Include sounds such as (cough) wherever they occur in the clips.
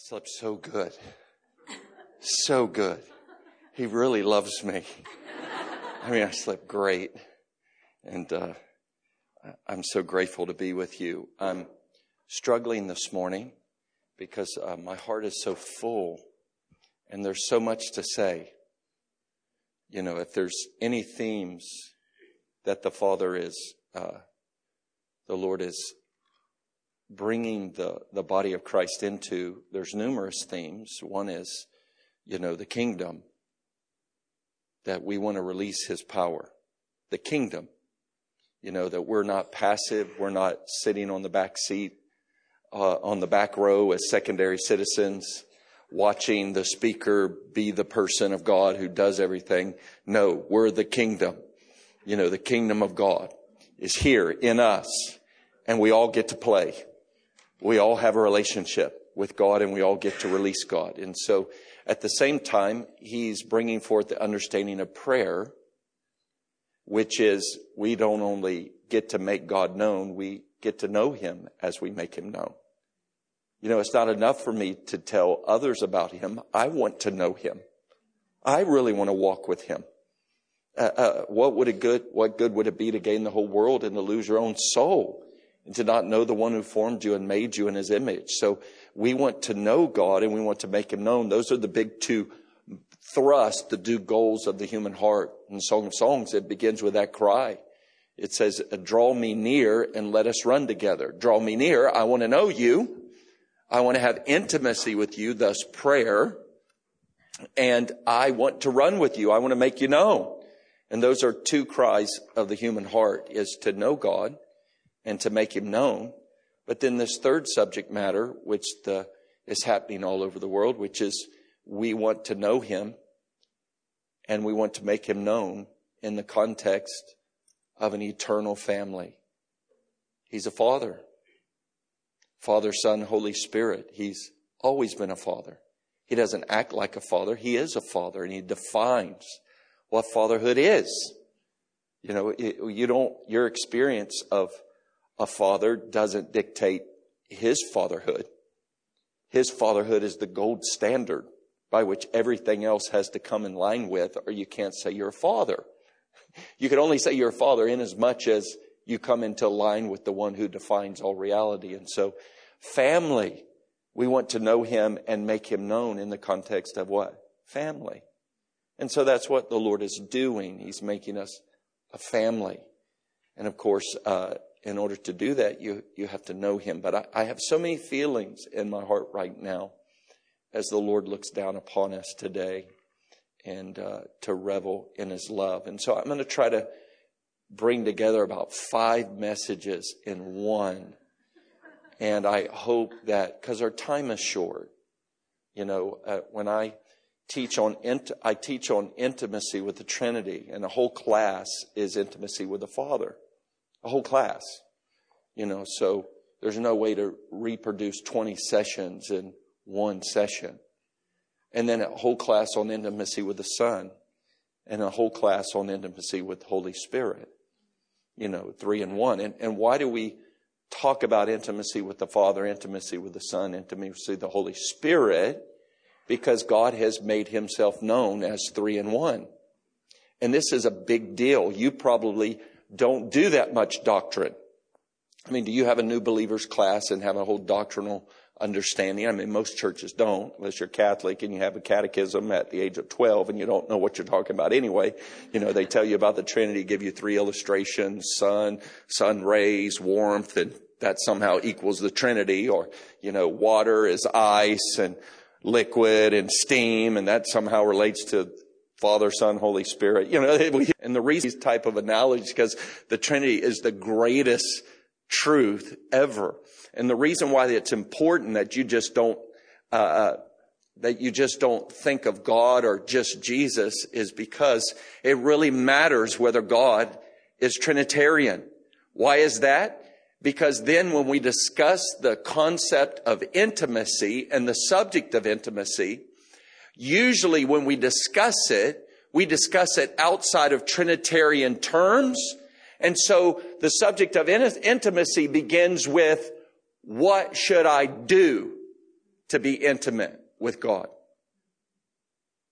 slept so good. So good. He really loves me. I mean, I slept great. And uh, I'm so grateful to be with you. I'm struggling this morning because uh, my heart is so full and there's so much to say. You know, if there's any themes that the Father is, uh, the Lord is bringing the, the body of Christ into, there's numerous themes. One is, you know, the kingdom, that we want to release his power. The kingdom, you know, that we're not passive, we're not sitting on the back seat, uh, on the back row as secondary citizens, watching the speaker be the person of God who does everything. No, we're the kingdom. You know, the kingdom of God is here in us and we all get to play we all have a relationship with God and we all get to release God. And so at the same time, he's bringing forth the understanding of prayer, which is we don't only get to make God known, we get to know him as we make him known. You know, it's not enough for me to tell others about him. I want to know him. I really want to walk with him. Uh, uh, what would it good, what good would it be to gain the whole world and to lose your own soul? And to not know the one who formed you and made you in his image. So we want to know God and we want to make him known. Those are the big two thrusts, the two goals of the human heart. In Song of Songs, it begins with that cry. It says, draw me near and let us run together. Draw me near. I want to know you. I want to have intimacy with you, thus prayer. And I want to run with you. I want to make you known. And those are two cries of the human heart is to know God and to make him known. But then this third subject matter, which the, is happening all over the world, which is we want to know him and we want to make him known in the context of an eternal family. He's a father. Father, Son, Holy Spirit. He's always been a father. He doesn't act like a father. He is a father and he defines what fatherhood is. You know, you don't, your experience of a father doesn't dictate his fatherhood. His fatherhood is the gold standard by which everything else has to come in line with, or you can't say you're a father. You can only say you're a father in as much as you come into line with the one who defines all reality. And so, family, we want to know him and make him known in the context of what? Family. And so that's what the Lord is doing. He's making us a family. And of course, uh, in order to do that, you, you have to know Him. But I, I have so many feelings in my heart right now as the Lord looks down upon us today and uh, to revel in His love. And so I'm going to try to bring together about five messages in one. And I hope that, because our time is short, you know, uh, when I teach on, int- I teach on intimacy with the Trinity, and the whole class is intimacy with the Father a whole class. You know, so there's no way to reproduce 20 sessions in one session. And then a whole class on intimacy with the Son and a whole class on intimacy with the Holy Spirit. You know, three and one. And, and why do we talk about intimacy with the Father, intimacy with the Son, intimacy with the Holy Spirit? Because God has made himself known as three and one. And this is a big deal. You probably don't do that much doctrine. I mean, do you have a new believers class and have a whole doctrinal understanding? I mean, most churches don't, unless you're Catholic and you have a catechism at the age of 12 and you don't know what you're talking about anyway. You know, they tell you about the Trinity, give you three illustrations, sun, sun rays, warmth, and that somehow equals the Trinity, or, you know, water is ice and liquid and steam, and that somehow relates to Father, Son, Holy Spirit. You know, (laughs) and the reason these type of analogies because the Trinity is the greatest truth ever. And the reason why it's important that you just don't, uh, uh, that you just don't think of God or just Jesus is because it really matters whether God is Trinitarian. Why is that? Because then when we discuss the concept of intimacy and the subject of intimacy, Usually when we discuss it, we discuss it outside of Trinitarian terms. And so the subject of intimacy begins with, what should I do to be intimate with God.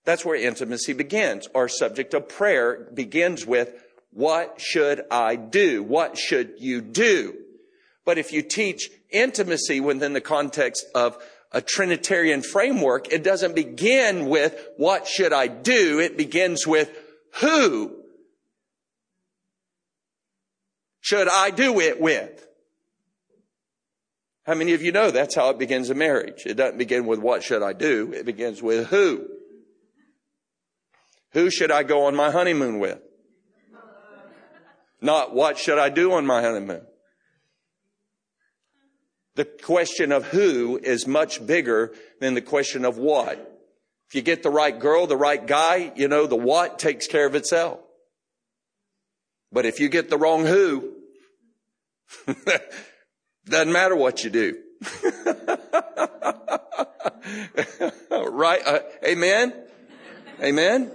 That's where intimacy begins. Our subject of prayer begins with, what should I do? What should you do? But if you teach intimacy within the context of a Trinitarian framework, it doesn't begin with what should I do? It begins with who should I do it with? How many of you know that's how it begins a marriage? It doesn't begin with what should I do? It begins with who. Who should I go on my honeymoon with? Not what should I do on my honeymoon? The question of who is much bigger than the question of what. If you get the right girl, the right guy, you know, the what takes care of itself. But if you get the wrong who, (laughs) doesn't matter what you do. (laughs) right? Uh, amen? Amen?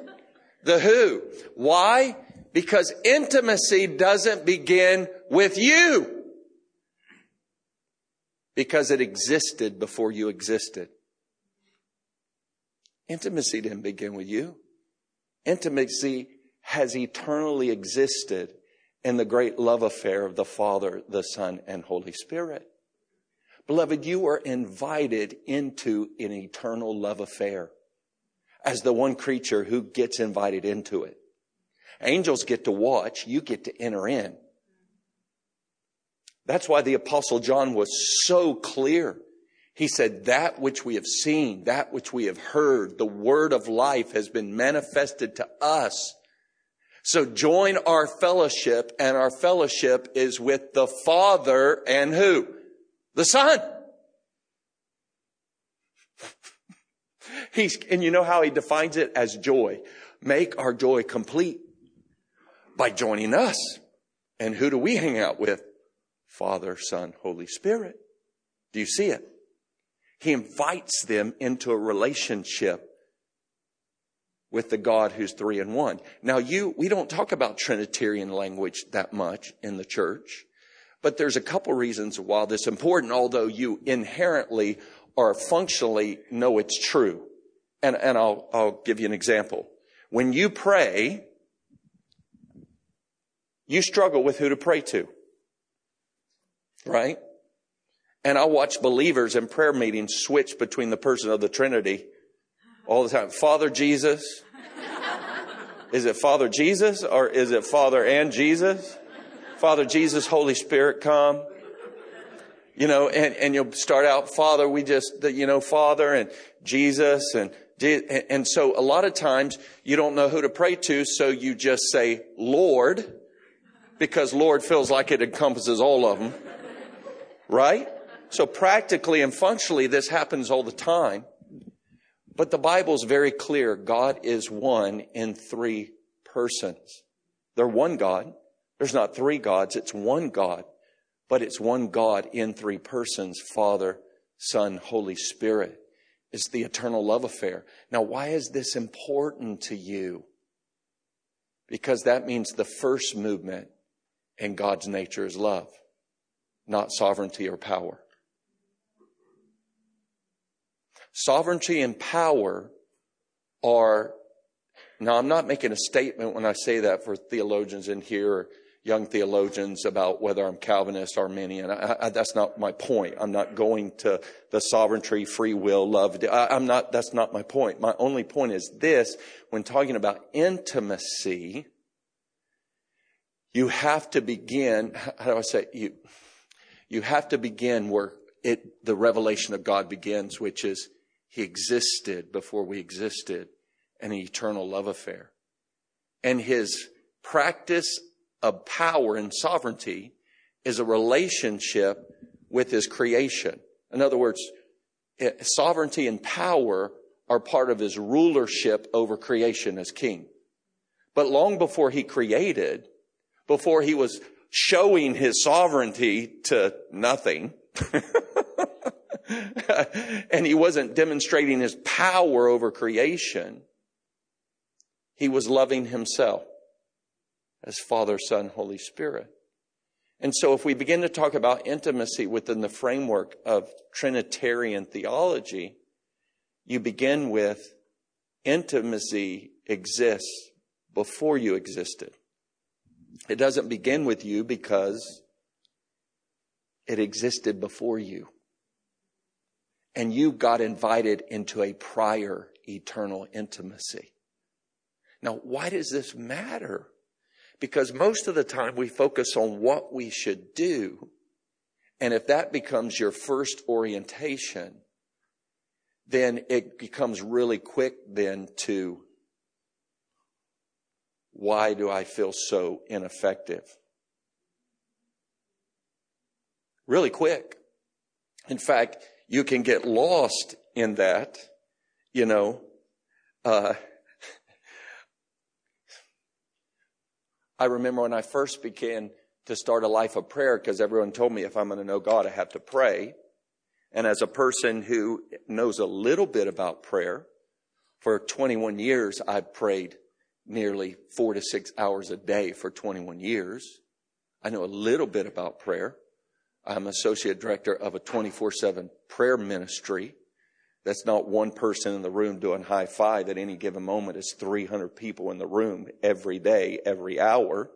The who. Why? Because intimacy doesn't begin with you because it existed before you existed. Intimacy didn't begin with you. Intimacy has eternally existed in the great love affair of the Father, the Son, and Holy Spirit. Beloved, you are invited into an eternal love affair as the one creature who gets invited into it. Angels get to watch, you get to enter in. That's why the apostle John was so clear. He said, that which we have seen, that which we have heard, the word of life has been manifested to us. So join our fellowship and our fellowship is with the Father and who? The Son. (laughs) He's, and you know how he defines it as joy. Make our joy complete by joining us. And who do we hang out with? Father, Son, Holy Spirit. Do you see it? He invites them into a relationship with the God who's three and one. Now you, we don't talk about Trinitarian language that much in the church, but there's a couple reasons why this is important, although you inherently or functionally know it's true. And, and I'll, I'll give you an example. When you pray, you struggle with who to pray to. Right? And I watch believers in prayer meetings switch between the person of the Trinity all the time. Father Jesus. (laughs) Is it Father Jesus or is it Father and Jesus? Father Jesus, Holy Spirit, come. You know, and, and you'll start out, Father, we just, you know, Father and Jesus and, and so a lot of times you don't know who to pray to, so you just say Lord, because Lord feels like it encompasses all of them. Right? So practically and functionally, this happens all the time. But the Bible is very clear. God is one in three persons. They're one God. There's not three gods. It's one God. But it's one God in three persons, Father, Son, Holy Spirit. It's the eternal love affair. Now, why is this important to you? Because that means the first movement in God's nature is love not sovereignty or power. Sovereignty and power are, now I'm not making a statement when I say that for theologians in here or young theologians about whether I'm Calvinist, Arminian. I, I, that's not my point. I'm not going to the sovereignty, free will, love. I, I'm not, that's not my point. My only point is this, when talking about intimacy, you have to begin, how do I say, you, you have to begin where it, the revelation of God begins, which is He existed before we existed, an eternal love affair. And His practice of power and sovereignty is a relationship with His creation. In other words, eh, sovereignty and power are part of His rulership over creation as King. But long before He created, before He was showing his sovereignty to nothing. (laughs) and he wasn't demonstrating his power over creation. He was loving himself as Father, Son, Holy Spirit. And so if we begin to talk about intimacy within the framework of Trinitarian theology, you begin with intimacy exists before you existed. It doesn't begin with you because it existed before you. And you got invited into a prior eternal intimacy. Now, why does this matter? Because most of the time we focus on what we should do. And if that becomes your first orientation, then it becomes really quick then to why do I feel so ineffective? Really quick. In fact, you can get lost in that, you know, uh, I remember when I first began to start a life of prayer because everyone told me if I'm going to know God, I have to pray. And as a person who knows a little bit about prayer, for 21 years, I've prayed nearly four to six hours a day for 21 years. I know a little bit about prayer. I'm associate director of a 24 7 prayer ministry. That's not one person in the room doing high five at any given moment. It's 300 people in the room every day, every hour,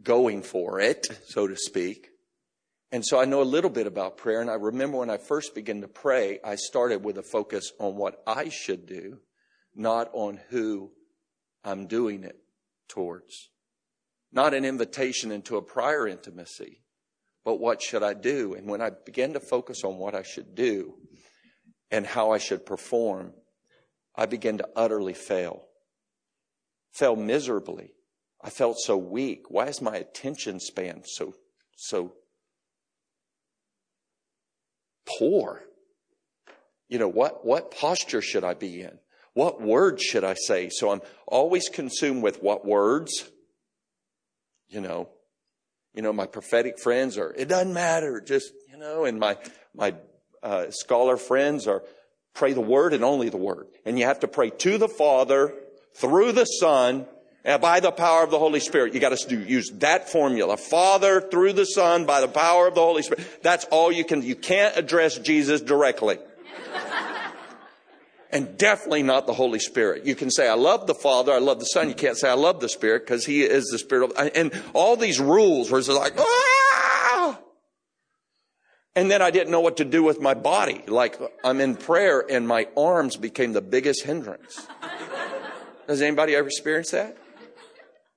going for it, so to speak. And so I know a little bit about prayer. And I remember when I first began to pray, I started with a focus on what I should do, not on who I'm doing it towards. Not an invitation into a prior intimacy, but what should I do? And when I began to focus on what I should do, and how I should perform, I began to utterly fail. Fail miserably. I felt so weak. Why is my attention span so, so poor? You know, what, what posture should I be in? What words should I say? So I'm always consumed with what words? You know, you know, my prophetic friends are, it doesn't matter, just, you know, and my, my uh, scholar friends are pray the word and only the word. And you have to pray to the Father, through the Son, and by the power of the Holy Spirit. You got to do, use that formula. Father, through the Son, by the power of the Holy Spirit. That's all you can, you can't address Jesus directly. And definitely not the Holy Spirit. You can say, I love the Father, I love the Son. You can't say, I love the Spirit because He is the Spirit of, and all these rules where it's like, ah! And then I didn't know what to do with my body. Like I'm in prayer and my arms became the biggest hindrance. (laughs) Does anybody ever experience that?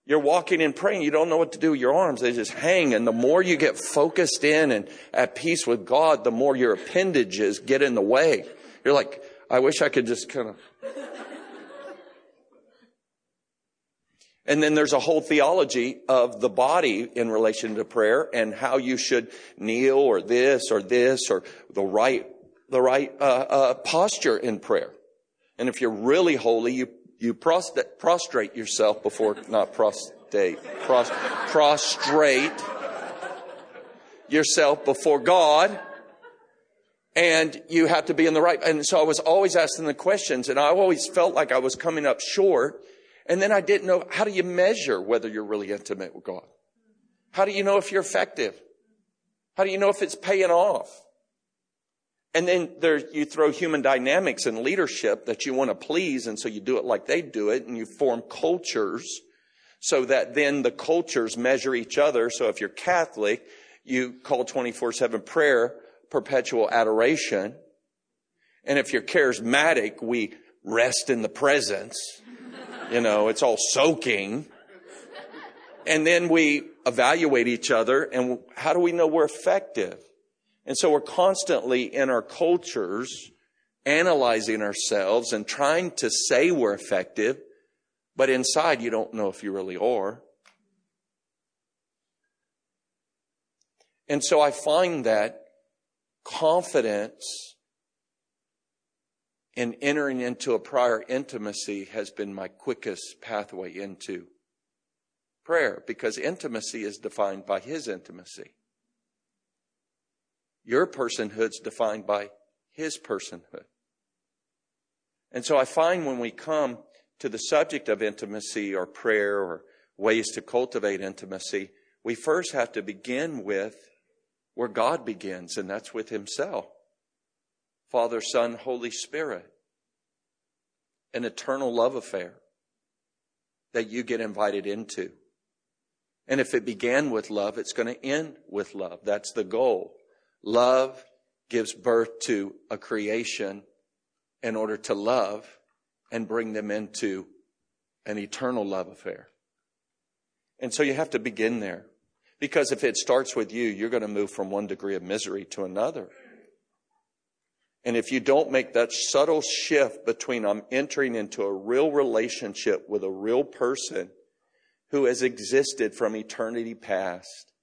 You're walking and praying, you don't know what to do with your arms. They just hang. And the more you get focused in and at peace with God, the more your appendages get in the way. You're like, I wish I could just kind of And then there's a whole theology of the body in relation to prayer and how you should kneel or this or this or the right, the right uh, uh, posture in prayer. And if you're really holy, you you prostrate, prostrate yourself before not prostate, prost, prostrate yourself before God. And you have to be in the right. And so I was always asking the questions, and I always felt like I was coming up short and then I didn't know how do you measure whether you're really intimate with God? How do you know if you're effective? How do you know if it's paying off? And then there, you throw human dynamics and leadership that you want to please, and so you do it like they do it, and you form cultures so that then the cultures measure each other. So if you're Catholic, you call 24-7 prayer perpetual adoration. And if you're charismatic, we rest in the presence. You know, it's all soaking. And then we evaluate each other and how do we know we're effective? And so we're constantly in our cultures analyzing ourselves and trying to say we're effective, but inside you don't know if you really are. And so I find that confidence in entering into a prior intimacy has been my quickest pathway into prayer because intimacy is defined by his intimacy. Your personhood's defined by his personhood. And so I find when we come to the subject of intimacy or prayer or ways to cultivate intimacy, we first have to begin with where God begins, and that's with Himself. Father, Son, Holy Spirit. An eternal love affair that you get invited into. And if it began with love, it's going to end with love. That's the goal. Love gives birth to a creation in order to love and bring them into an eternal love affair. And so you have to begin there. Because if it starts with you, you're going to move from one degree of misery to another. And if you don't make that subtle shift between I'm entering into a real relationship with a real person who has existed from eternity past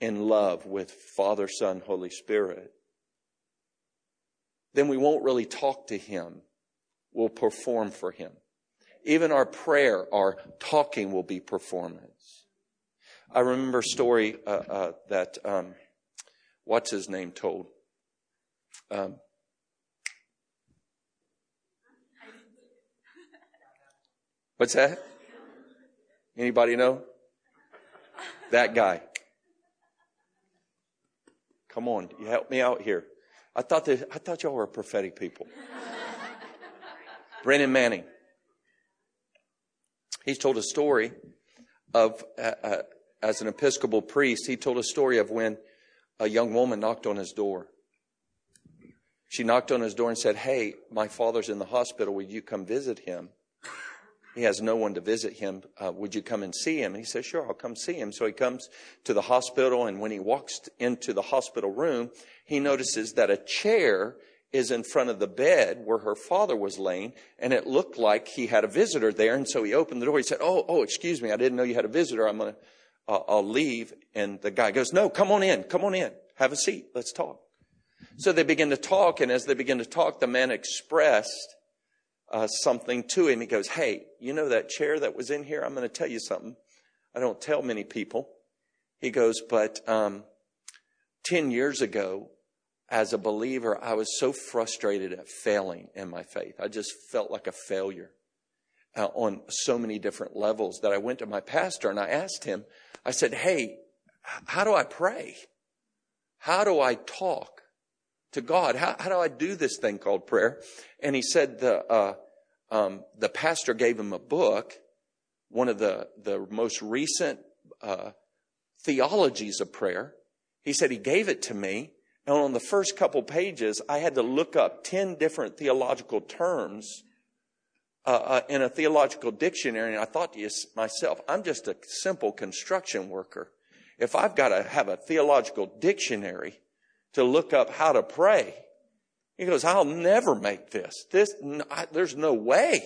in love with Father, Son, Holy Spirit, then we won't really talk to Him. We'll perform for Him. Even our prayer, our talking will be performance. I remember a story uh, uh, that, um, what's his name told? Um, what's that? Anybody know? That guy. Come on, you help me out here. I thought that, I thought y'all were prophetic people. Brennan Manning. He's told a story of, uh, uh, as an Episcopal priest, he told a story of when a young woman knocked on his door. She knocked on his door and said, Hey, my father's in the hospital. Will you come visit him? He has no one to visit him. Uh, would you come and see him? And he says, Sure, I'll come see him. So he comes to the hospital, and when he walks into the hospital room, he notices that a chair is in front of the bed where her father was laying, and it looked like he had a visitor there. And so he opened the door. He said, "Oh, oh, excuse me, I didn't know you had a visitor. I'm gonna, uh, I'll leave." And the guy goes, "No, come on in, come on in, have a seat, let's talk." So they begin to talk, and as they begin to talk, the man expressed uh, something to him. He goes, "Hey, you know that chair that was in here? I'm going to tell you something. I don't tell many people." He goes, "But um, ten years ago, as a believer, I was so frustrated at failing in my faith. I just felt like a failure uh, on so many different levels that I went to my pastor and I asked him, I said, Hey, how do I pray? How do I talk to God? How, how do I do this thing called prayer? And he said the, uh, um, the pastor gave him a book, one of the, the most recent uh, theologies of prayer. He said he gave it to me and on the first couple pages, I had to look up 10 different theological terms uh, uh, in a theological dictionary. And I thought to myself, I'm just a simple construction worker. If I've got to have a theological dictionary to look up how to pray, he goes, I'll never make this. This, I, there's no way.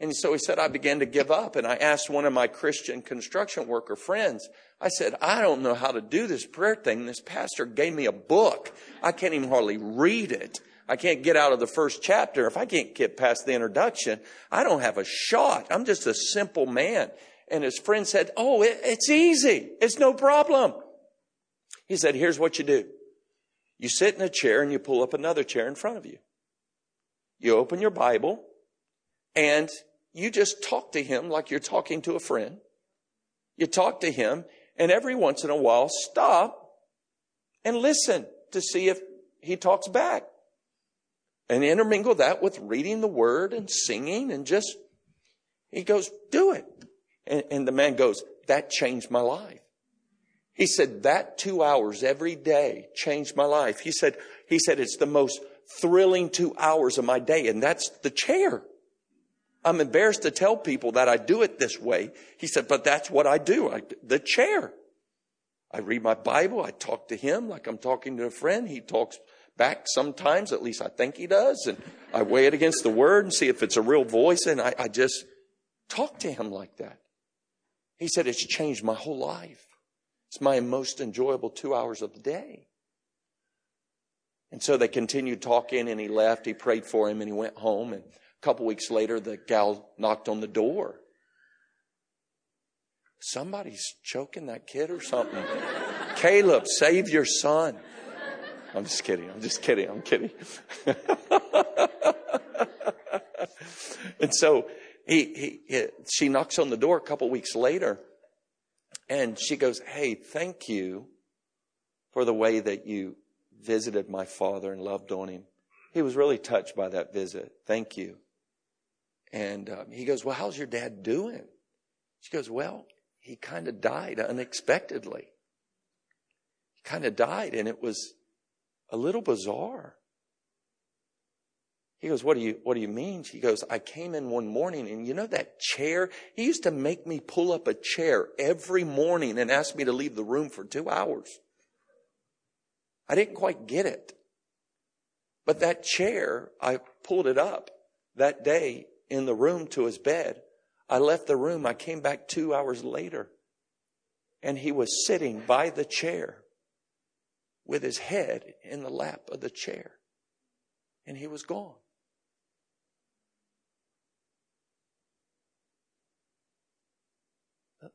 And so he said, I began to give up. And I asked one of my Christian construction worker friends, I said, I don't know how to do this prayer thing. This pastor gave me a book. I can't even hardly read it. I can't get out of the first chapter. If I can't get past the introduction, I don't have a shot. I'm just a simple man. And his friend said, Oh, it, it's easy. It's no problem. He said, Here's what you do. You sit in a chair and you pull up another chair in front of you. You open your Bible and you just talk to him like you're talking to a friend. You talk to him and every once in a while stop and listen to see if he talks back. And intermingle that with reading the word and singing and just, he goes, do it. And, and the man goes, that changed my life. He said, that two hours every day changed my life. He said, he said, it's the most thrilling two hours of my day. And that's the chair. I'm embarrassed to tell people that I do it this way. He said, but that's what I do. I, the chair. I read my Bible. I talk to him like I'm talking to a friend. He talks back sometimes, at least I think he does. And I weigh it against the word and see if it's a real voice. And I, I just talk to him like that. He said, it's changed my whole life. It's my most enjoyable two hours of the day. And so they continued talking and he left. He prayed for him and he went home and a couple weeks later, the gal knocked on the door. Somebody's choking that kid or something. (laughs) Caleb, save your son. I'm just kidding. I'm just kidding. I'm kidding. (laughs) and so he, he, he, she knocks on the door a couple weeks later And she goes, Hey, thank you for the way that you visited my father and loved on him. He was really touched by that visit. Thank you. And um, he goes, Well, how's your dad doing? She goes, Well, he kind of died unexpectedly. He kind of died, and it was a little bizarre. He goes, what do you, what do you mean? She goes, I came in one morning and you know that chair? He used to make me pull up a chair every morning and ask me to leave the room for two hours. I didn't quite get it. But that chair, I pulled it up that day in the room to his bed. I left the room. I came back two hours later and he was sitting by the chair with his head in the lap of the chair and he was gone.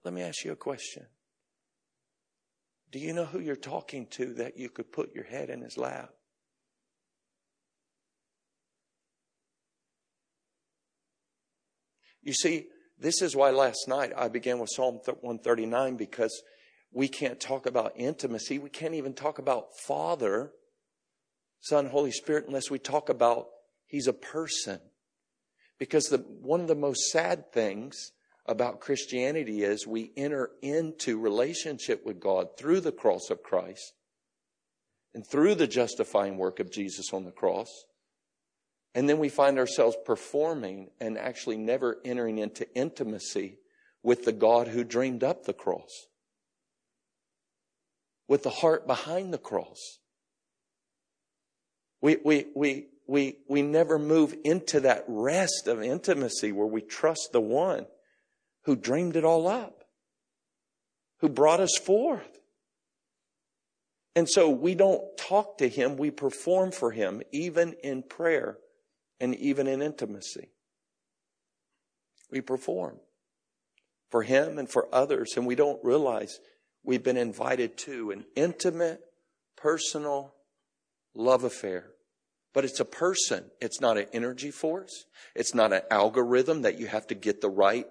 Let me ask you a question. Do you know who you're talking to that you could put your head in his lap? You see, this is why last night I began with Psalm 139 because we can't talk about intimacy. We can't even talk about Father, Son, Holy Spirit unless we talk about He's a person. Because the, one of the most sad things about Christianity is we enter into relationship with God through the cross of Christ and through the justifying work of Jesus on the cross. And then we find ourselves performing and actually never entering into intimacy with the God who dreamed up the cross, with the heart behind the cross. We, we, we, we, we never move into that rest of intimacy where we trust the one who dreamed it all up, who brought us forth. And so we don't talk to him, we perform for him, even in prayer and even in intimacy. We perform for him and for others, and we don't realize we've been invited to an intimate, personal love affair. But it's a person. It's not an energy force. It's not an algorithm that you have to get the right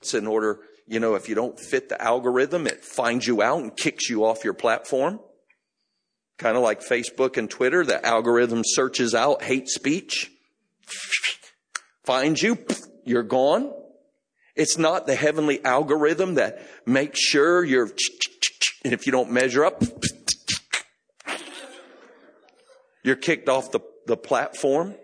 It's in order, you know, if you don't fit the algorithm, it finds you out and kicks you off your platform. Kind of like Facebook and Twitter, the algorithm searches out hate speech, finds you, you're gone. It's not the heavenly algorithm that makes sure you're, and if you don't measure up, you're kicked off the, the platform.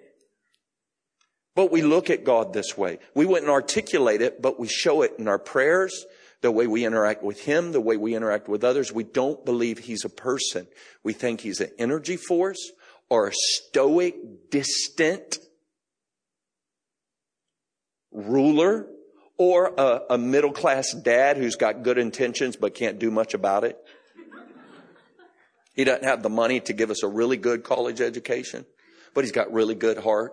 But we look at God this way. We wouldn't articulate it, but we show it in our prayers, the way we interact with Him, the way we interact with others. We don't believe He's a person. We think He's an energy force or a stoic, distant ruler or a, a middle class dad who's got good intentions but can't do much about it. He doesn't have the money to give us a really good college education, but he's got really good heart.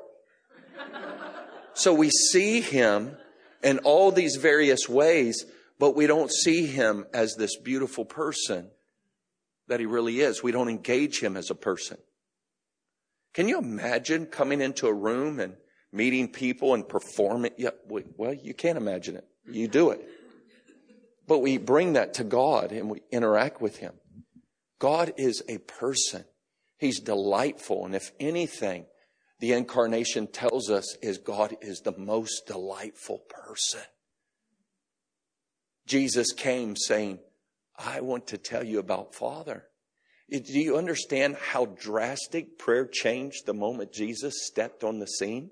So we see him in all these various ways, but we don't see him as this beautiful person that he really is. We don't engage him as a person. Can you imagine coming into a room and meeting people and performing? Yeah, well, you can't imagine it. You do it. But we bring that to God and we interact with him. God is a person. He's delightful. And if anything, the incarnation tells us is God is the most delightful person. Jesus came saying, I want to tell you about Father. Do you understand how drastic prayer changed the moment Jesus stepped on the scene?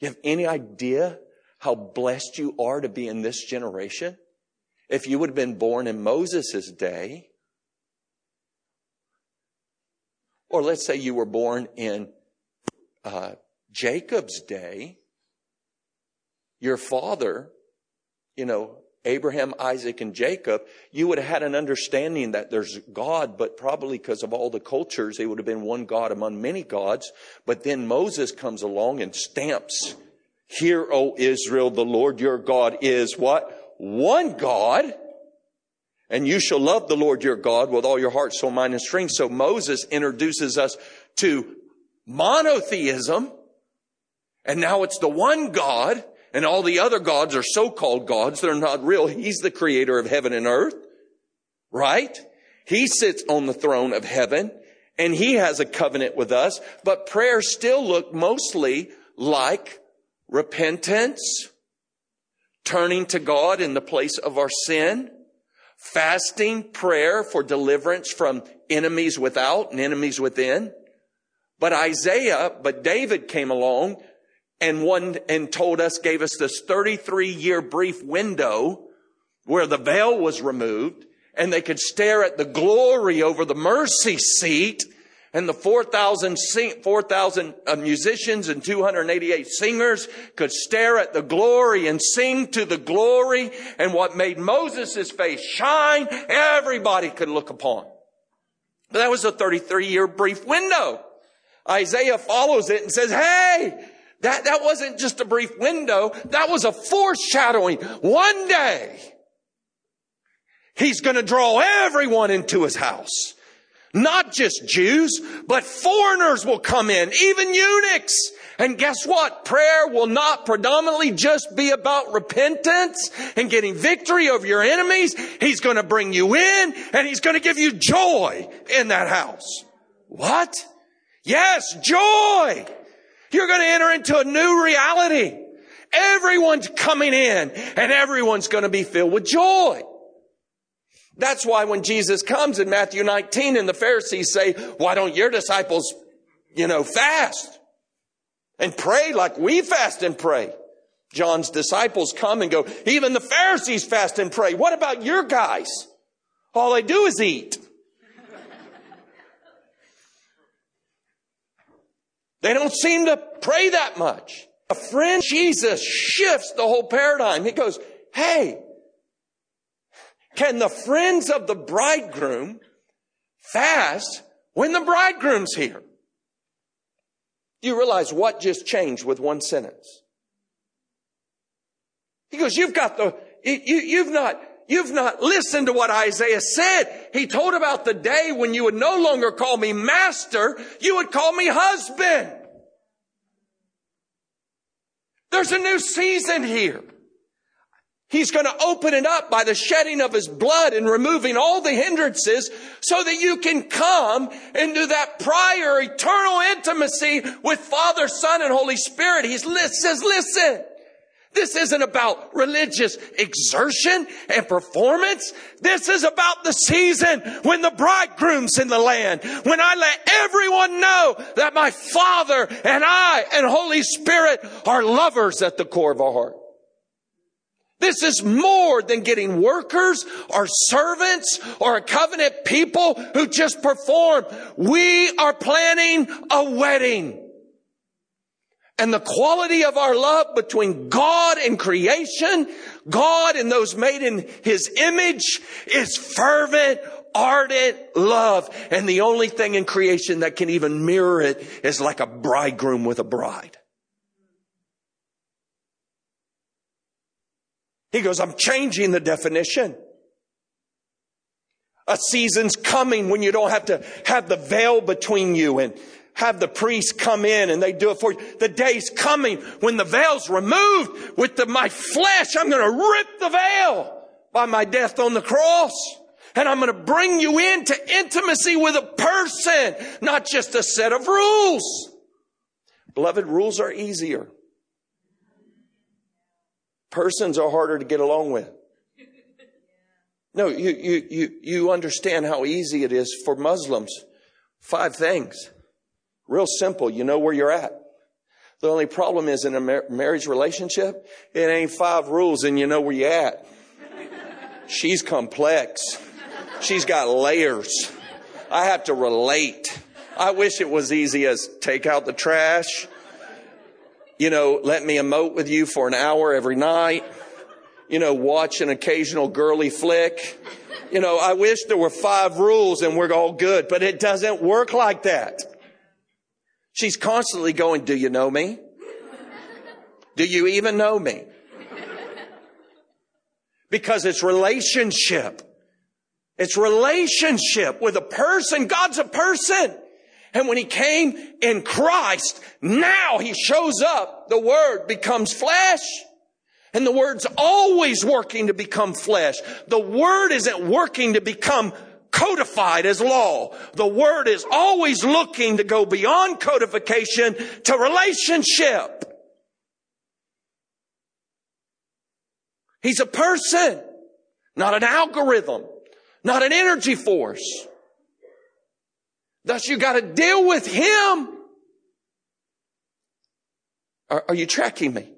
You have any idea how blessed you are to be in this generation? If you would have been born in Moses' day, or let's say you were born in uh, Jacob's day, your father, you know, Abraham, Isaac, and Jacob, you would have had an understanding that there's God, but probably because of all the cultures, it would have been one God among many gods. But then Moses comes along and stamps, Hear, O Israel, the Lord your God is what? One God. And you shall love the Lord your God with all your heart, soul, mind, and strength. So Moses introduces us to monotheism, and now it's the one God, And all the other gods are so-called gods. They're not real. He's the creator of heaven and earth. Right? He sits on the throne of heaven and he has a covenant with us, but prayers still look mostly like repentance, turning to God in the place of our sin, fasting, prayer for deliverance from enemies without and enemies within. But Isaiah, but David came along and one and told us, gave us this 33 year brief window where the veil was removed and they could stare at the glory over the mercy seat and the 4,000 4, uh, musicians and 288 singers could stare at the glory and sing to the glory and what made Moses' face shine, everybody could look upon. But that was a 33 year brief window. Isaiah follows it and says, hey, that, that wasn't just a brief window. That was a foreshadowing. One day, he's going to draw everyone into his house. Not just Jews, but foreigners will come in, even eunuchs. And guess what? Prayer will not predominantly just be about repentance and getting victory over your enemies. He's going to bring you in and he's going to give you joy in that house. What? Yes, joy. You're going to enter into a new reality. Everyone's coming in and everyone's going to be filled with joy. That's why when Jesus comes in Matthew 19 and the Pharisees say, why don't your disciples, you know, fast and pray like we fast and pray? John's disciples come and go, even the Pharisees fast and pray. What about your guys? All they do is eat. They don't seem to pray that much. A friend Jesus shifts the whole paradigm. He goes, Hey, can the friends of the bridegroom fast when the bridegroom's here? You realize what just changed with one sentence? He goes, you've got the, you, you've not, you've not listened to what Isaiah said. He told about the day when you would no longer call me master, you would call me husband. There's a new season here. He's going to open it up by the shedding of his blood and removing all the hindrances so that you can come into that prior eternal intimacy with Father, Son, and Holy Spirit. He says, listen, this isn't about religious exertion and performance. This is about the season when the bridegroom's in the land. When I let everyone know that my Father and I and Holy Spirit are lovers at the core of our heart. This is more than getting workers or servants or a covenant people who just perform. We are planning a wedding. And the quality of our love between God and creation, God and those made in His image is fervent, ardent love. And the only thing in creation that can even mirror it is like a bridegroom with a bride. He goes, I'm changing the definition. A season's coming when you don't have to have the veil between you and have the priest come in and they do it for you. The day's coming when the veil's removed with the, my flesh. I'm going to rip the veil by my death on the cross. And I'm going to bring you into intimacy with a person, not just a set of rules. Beloved, rules are easier. Persons are harder to get along with. No, you, you, you, you understand how easy it is for Muslims. Five things. Real simple. You know where you're at. The only problem is in a mar- marriage relationship, it ain't five rules and you know where you're at. She's complex. She's got layers. I have to relate. I wish it was easy as take out the trash. You know, let me emote with you for an hour every night. You know, watch an occasional girly flick. You know, I wish there were five rules and we're all good, but it doesn't work like that. She's constantly going, do you know me? Do you even know me? Because it's relationship. It's relationship with a person. God's a person. And when he came in Christ, now he shows up. The word becomes flesh. And the word's always working to become flesh. The word isn't working to become codified as law. The word is always looking to go beyond codification to relationship. He's a person, not an algorithm, not an energy force. Thus you gotta deal with him. Are, are you tracking me?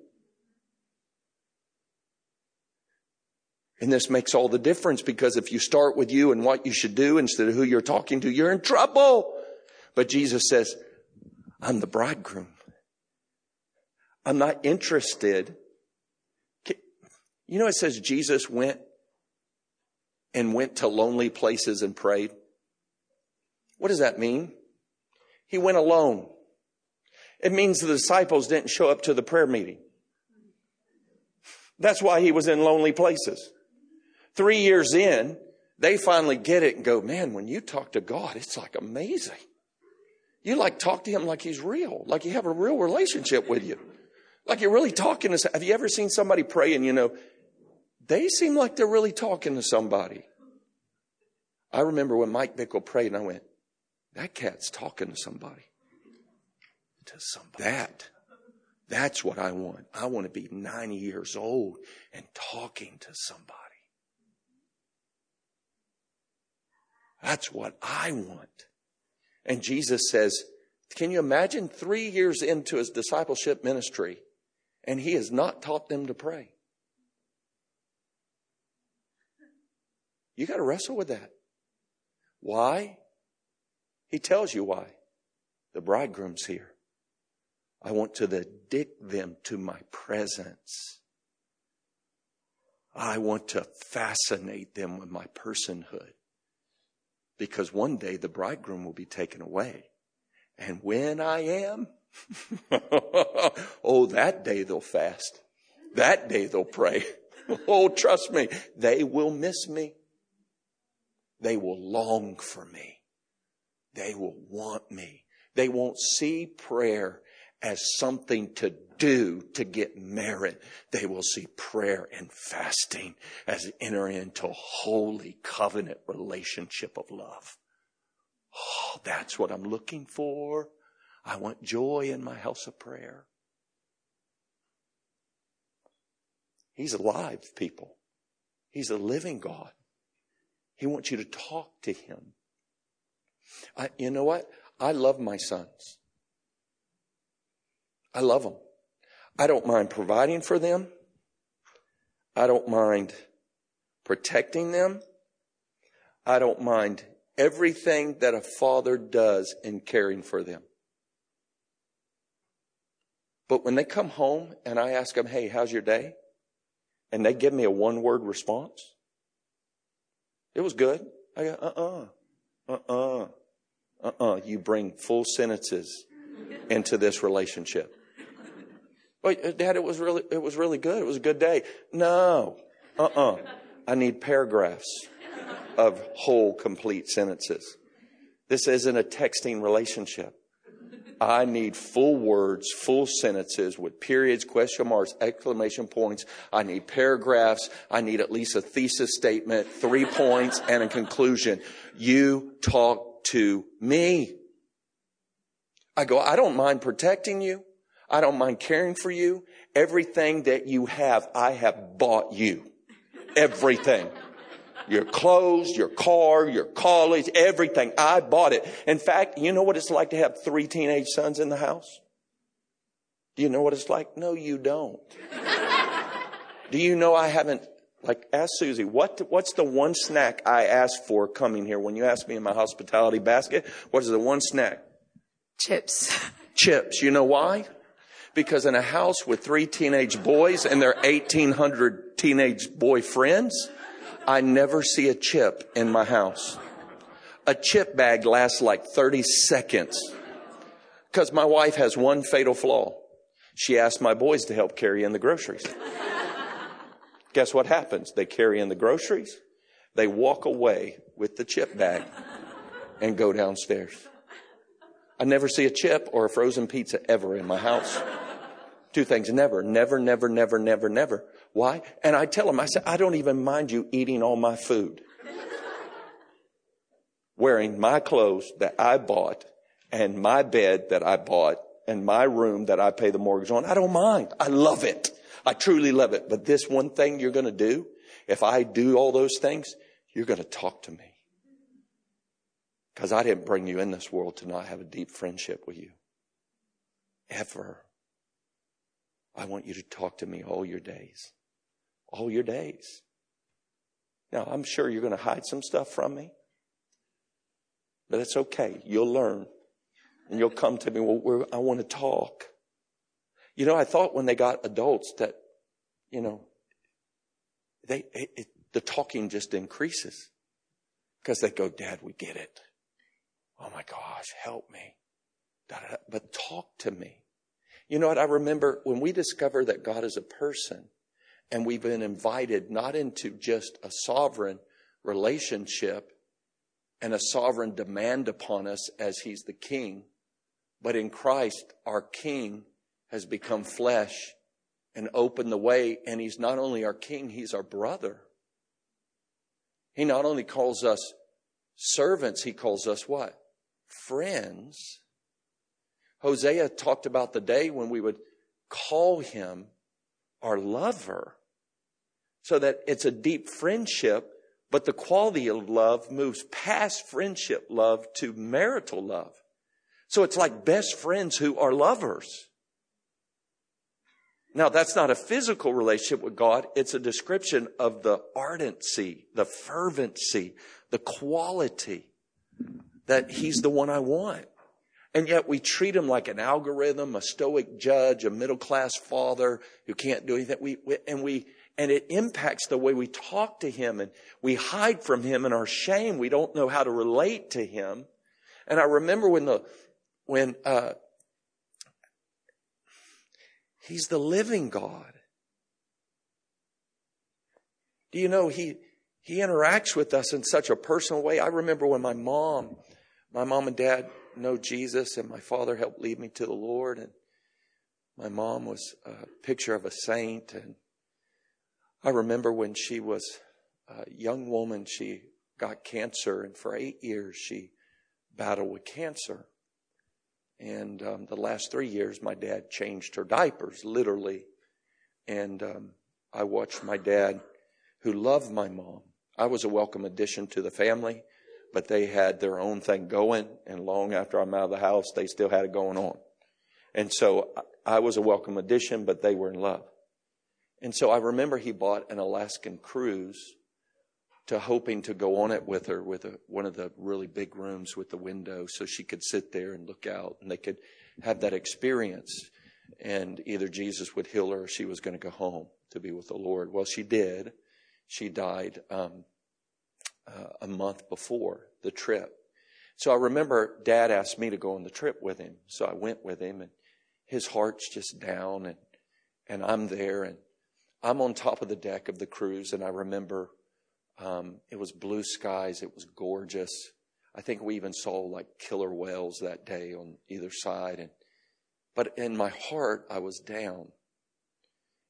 And this makes all the difference because if you start with you and what you should do instead of who you're talking to, you're in trouble. But Jesus says, I'm the bridegroom. I'm not interested. You know, it says Jesus went and went to lonely places and prayed. What does that mean? He went alone. It means the disciples didn't show up to the prayer meeting. That's why he was in lonely places. Three years in, they finally get it and go, man, when you talk to God, it's like amazing. You like talk to him like he's real, like you have a real relationship with you. Like you're really talking to, have you ever seen somebody pray and you know, they seem like they're really talking to somebody. I remember when Mike Bickle prayed and I went, that cat's talking to somebody. To somebody. That, that's what I want. I want to be 90 years old and talking to somebody. That's what I want. And Jesus says, can you imagine three years into his discipleship ministry and he has not taught them to pray? You got to wrestle with that. Why? He tells you why. The bridegroom's here. I want to addict them to my presence. I want to fascinate them with my personhood because one day the bridegroom will be taken away. And when I am, (laughs) oh, that day they'll fast. That day they'll pray. (laughs) oh, trust me, they will miss me. They will long for me. They will want me. They won't see prayer as something to do to get merit. They will see prayer and fasting as enter into a holy covenant relationship of love. Oh, that's what I'm looking for. I want joy in my house of prayer. He's alive, people. He's a living God. He wants you to talk to him. I, you know what? I love my sons. I love them. I don't mind providing for them. I don't mind protecting them. I don't mind everything that a father does in caring for them. But when they come home and I ask them, hey, how's your day? And they give me a one word response. It was good. I go, uh uh-uh, uh, uh-uh, uh, You bring full sentences into this relationship. Wait, uh, Dad, it was really, it was really good. It was a good day. No. Uh-uh. I need paragraphs of whole, complete sentences. This isn't a texting relationship. I need full words, full sentences with periods, question marks, exclamation points. I need paragraphs. I need at least a thesis statement, three points, and a conclusion. You talk to me. I go, I don't mind protecting you. I don't mind caring for you. Everything that you have, I have bought you. Everything. Your clothes, your car, your college, everything. I bought it. In fact, you know what it's like to have three teenage sons in the house? Do you know what it's like? No, you don't. Do you know I haven't, like, ask Susie, what, what's the one snack I asked for coming here? When you asked me in my hospitality basket, what is the one snack? Chips. Chips. You know why? Because in a house with three teenage boys and their 1800 teenage boyfriends, I never see a chip in my house. A chip bag lasts like 30 seconds. Because my wife has one fatal flaw. She asked my boys to help carry in the groceries. (laughs) Guess what happens? They carry in the groceries. They walk away with the chip bag and go downstairs. I never see a chip or a frozen pizza ever in my house. Two things. Never, never, never, never, never, never. Why? And I tell them, I say, I don't even mind you eating all my food. Wearing my clothes that I bought and my bed that I bought and my room that I pay the mortgage on. I don't mind. I love it. I truly love it. But this one thing you're going to do, if I do all those things, you're going to talk to me. Because I didn't bring you in this world to not have a deep friendship with you. Ever. I want you to talk to me all your days. All your days. Now, I'm sure you're going to hide some stuff from me, but it's okay. You'll learn. And you'll come to me, well, I want to talk. You know, I thought when they got adults that, you know, they, it, it, the talking just increases because they go, Dad, we get it. Oh my gosh, help me. But talk to me. You know what? I remember when we discover that God is a person and we've been invited not into just a sovereign relationship and a sovereign demand upon us as He's the King, but in Christ, our King has become flesh and opened the way. And He's not only our King, He's our brother. He not only calls us servants, He calls us what? Friends. Hosea talked about the day when we would call Him our lover so that it's a deep friendship, but the quality of love moves past friendship love to marital love. So it's like best friends who are lovers. Now, that's not a physical relationship with God. It's a description of the ardency, the fervency, the quality that He's the one I want. And yet we treat Him like an algorithm, a stoic judge, a middle class father who can't do anything. We, we, and we, and it impacts the way we talk to Him and we hide from Him in our shame. We don't know how to relate to Him. And I remember when the, when uh, He's the living God. Do you know he he interacts with us in such a personal way? I remember when my mom, my mom and dad know Jesus, and my father helped lead me to the Lord, and my mom was a picture of a saint, and I remember when she was a young woman, she got cancer, and for eight years she battled with cancer. And um, the last three years, my dad changed her diapers, literally. And um, I watched my dad, who loved my mom. I was a welcome addition to the family, but they had their own thing going. And long after I'm out of the house, they still had it going on. And so I was a welcome addition, but they were in love. And so I remember he bought an Alaskan cruise to hoping to go on it with her with a, one of the really big rooms with the window so she could sit there and look out and they could have that experience. And either Jesus would heal her or she was going to go home to be with the Lord. Well, she did. She died um, uh, a month before the trip. So I remember dad asked me to go on the trip with him. So I went with him and his heart's just down and, and I'm there and I'm on top of the deck of the cruise and I remember um, it was blue skies. It was gorgeous. I think we even saw like killer whales that day on either side. And, but in my heart, I was down.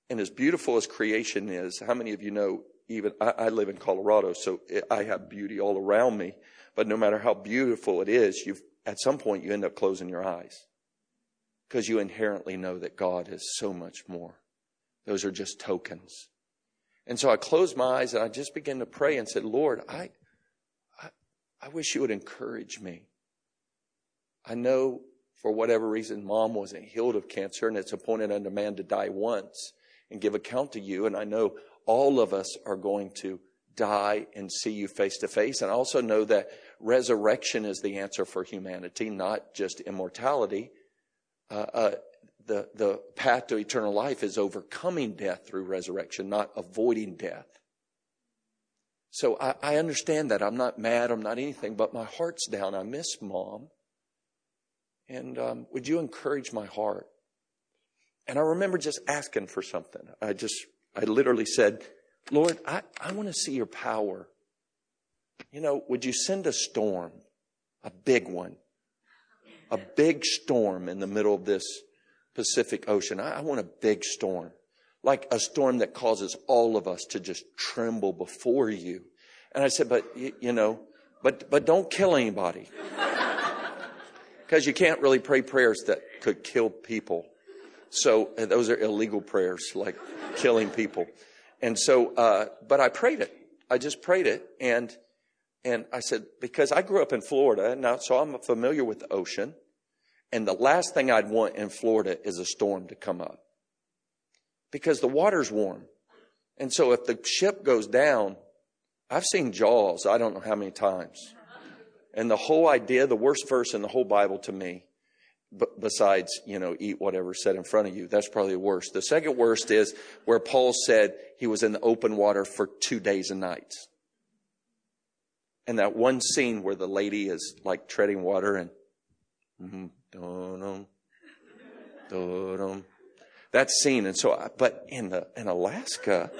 And as beautiful as creation is, how many of you know, even I, I live in Colorado, so it, I have beauty all around me. But no matter how beautiful it is, you've at some point you end up closing your eyes because you inherently know that God is so much more. Those are just tokens. And so I closed my eyes and I just began to pray and said, Lord, I, I, I wish you would encourage me. I know for whatever reason, mom wasn't healed of cancer and it's appointed unto man to die once and give account to you. And I know all of us are going to die and see you face to face. And I also know that resurrection is the answer for humanity, not just immortality. Uh, uh, the, the path to eternal life is overcoming death through resurrection, not avoiding death. So I, I understand that. I'm not mad. I'm not anything, but my heart's down. I miss mom. And um, would you encourage my heart? And I remember just asking for something. I just, I literally said, Lord, I, I want to see your power. You know, would you send a storm, a big one, a big storm in the middle of this Pacific Ocean. I, I want a big storm. like a storm that causes all of us to just tremble before you. And I said, but you know, but, but don't kill anybody. (laughs) Because you can't really pray prayers that could kill people. So those are illegal prayers, like killing people. And so, uh, but I prayed it. I just prayed it. And, and I said, because I grew up in Florida, now, so I'm familiar with the ocean. And the last thing I'd want in Florida is a storm to come up. Because the water's warm. And so if the ship goes down, I've seen Jaws, I don't know how many times. And the whole idea, the worst verse in the whole Bible to me, besides, you know, eat whatever set in front of you. That's probably the worst. The second worst is where Paul said he was in the open water for two days and nights. And that one scene where the lady is like treading water and mm-hmm, dun-dum, dun-dum, that scene. And so, but in the, in Alaska,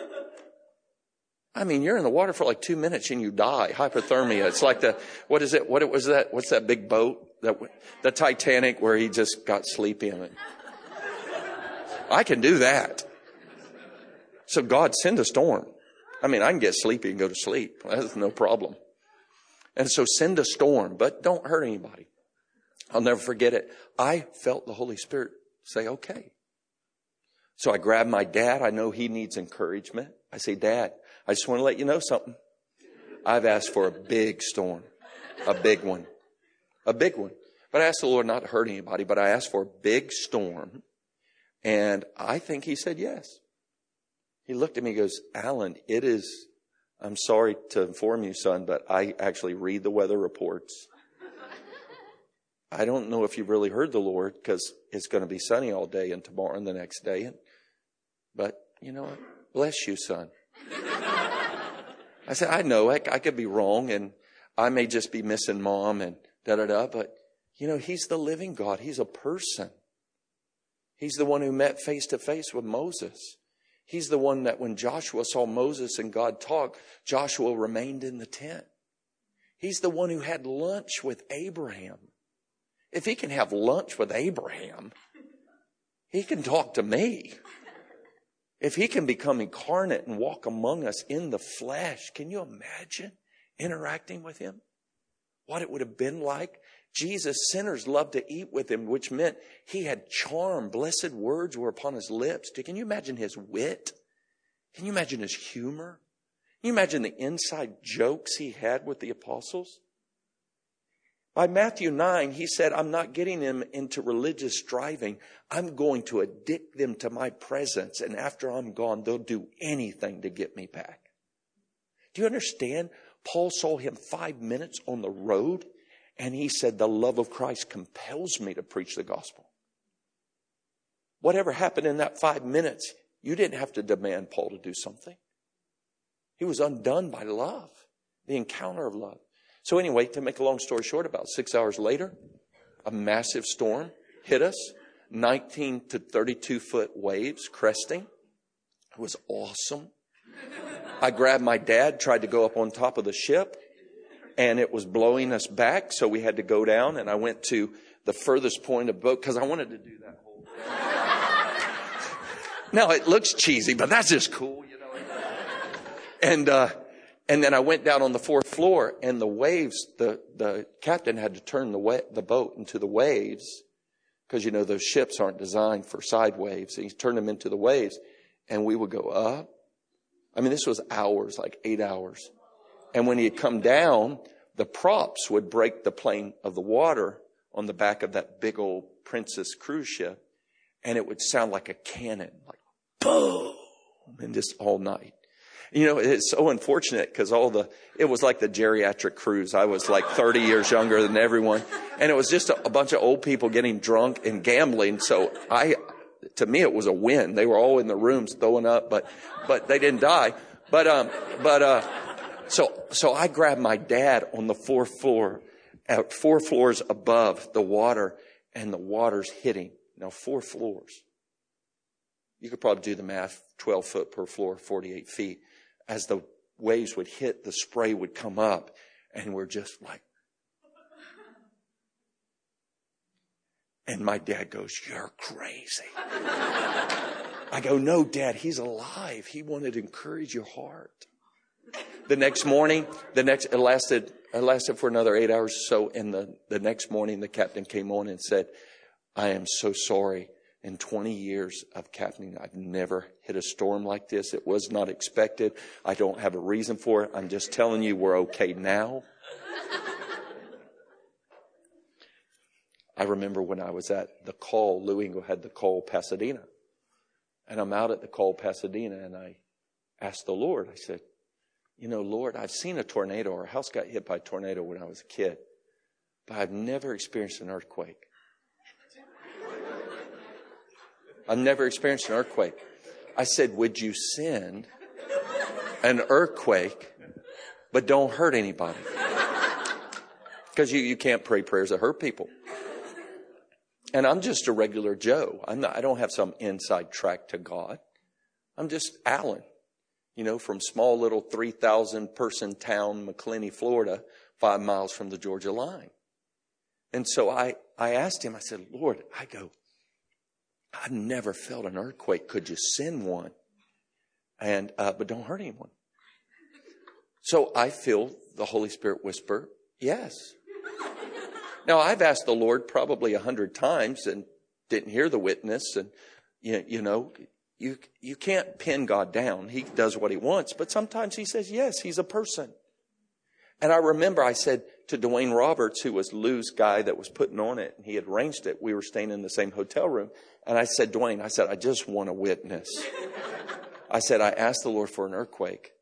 I mean, you're in the water for like two minutes and you die. Hypothermia. It's like the, what is it? What it was that? What's that big boat? That, the Titanic where he just got sleepy in it. I can do that. So God send a storm. I mean, I can get sleepy and go to sleep. (laughs) That's no problem. And so send a storm, but don't hurt anybody. I'll never forget it. I felt the Holy Spirit say, okay. So I grabbed my dad. I know he needs encouragement. I say, Dad, I just want to let you know something. I've asked for a big storm, a big one, a big one. But I asked the Lord not to hurt anybody, but I asked for a big storm. And I think he said yes. He looked at me and goes, Alan, it is, I'm sorry to inform you, son, but I actually read the weather reports. I don't know if you've really heard the Lord because it's going to be sunny all day and tomorrow and the next day. But you know what? Bless you, son. (laughs) I said, I know I, I could be wrong and I may just be missing mom and da da da, but you know, he's the living God. He's a person. He's the one who met face to face with Moses. He's the one that when Joshua saw Moses and God talk, Joshua remained in the tent. He's the one who had lunch with Abraham. If he can have lunch with Abraham, he can talk to me. If he can become incarnate and walk among us in the flesh, can you imagine interacting with him? What it would have been like? Jesus, sinners loved to eat with him, which meant he had charm. Blessed words were upon his lips. Can you imagine his wit? Can you imagine his humor? Can you imagine the inside jokes he had with the apostles? By Matthew 9, he said, I'm not getting them into religious striving. I'm going to addict them to my presence. And after I'm gone, they'll do anything to get me back. Do you understand? Paul saw him five minutes on the road and he said, the love of Christ compels me to preach the gospel. Whatever happened in that five minutes, you didn't have to demand Paul to do something. He was undone by love, the encounter of love. So anyway, to make a long story short, about six hours later, a massive storm hit us, 19 to 32 foot waves cresting. It was awesome. I grabbed my dad, tried to go up on top of the ship, and it was blowing us back, so we had to go down, and I went to the furthest point of boat because I wanted to do that whole thing. now it looks cheesy, but that's just cool, you know. And uh, and then I went down on the fourth floor and the waves, the, the captain had to turn the, wa- the boat into the waves because, you know, those ships aren't designed for side waves. He turned them into the waves and we would go up. I mean, this was hours, like eight hours. And when he had come down, the props would break the plane of the water on the back of that big old Princess cruise ship. And it would sound like a cannon, like boom, and just all night. You know, it's so unfortunate because all the, it was like the geriatric cruise. I was like 30 years younger than everyone. And it was just a, a bunch of old people getting drunk and gambling. So I, to me, it was a win. They were all in the rooms throwing up, but, but they didn't die. But, um, but, uh, so, so I grabbed my dad on the fourth floor, at four floors above the water and the water's hitting. Now, four floors. You could probably do the math, 12 foot per floor, 48 feet as the waves would hit, the spray would come up, and we're just like. And my dad goes, You're crazy. I go, No, dad, he's alive. He wanted to encourage your heart. The next morning, the next, it lasted, it lasted for another eight hours. or So, And the, the next morning, the captain came on and said, I am so sorry. In 20 years of captaining, I've never hit a storm like this. It was not expected. I don't have a reason for it. I'm just telling you we're okay now. I remember when I was at the call, Lou Engle had the call Pasadena. And I'm out at the call Pasadena and I asked the Lord, I said, you know, Lord, I've seen a tornado. Our house got hit by a tornado when I was a kid, but I've never experienced an earthquake. (laughs) I've never experienced an earthquake. I said, would you send an earthquake, but don't hurt anybody? (laughs) Because you, you can't pray prayers that hurt people. And I'm just a regular Joe. Not, I don't have some inside track to God. I'm just Alan you know, from small little 3,000 person town, Macclenny, Florida, five miles from the Georgia line. And so I, I asked him, I said, Lord, I go, I've never felt an earthquake. Could you send one? And, uh, but don't hurt anyone. So I feel the Holy Spirit whisper, yes. Now I've asked the Lord probably a hundred times and didn't hear the witness and, you, you know, you, you can't pin God down. He does what he wants, but sometimes he says, yes, he's a person. And I remember I said to Dwayne Roberts, who was Lou's guy that was putting on it, and he had arranged it. We were staying in the same hotel room. And I said, Dwayne, I said, I just want a witness. (laughs) I said, I asked the Lord for an earthquake.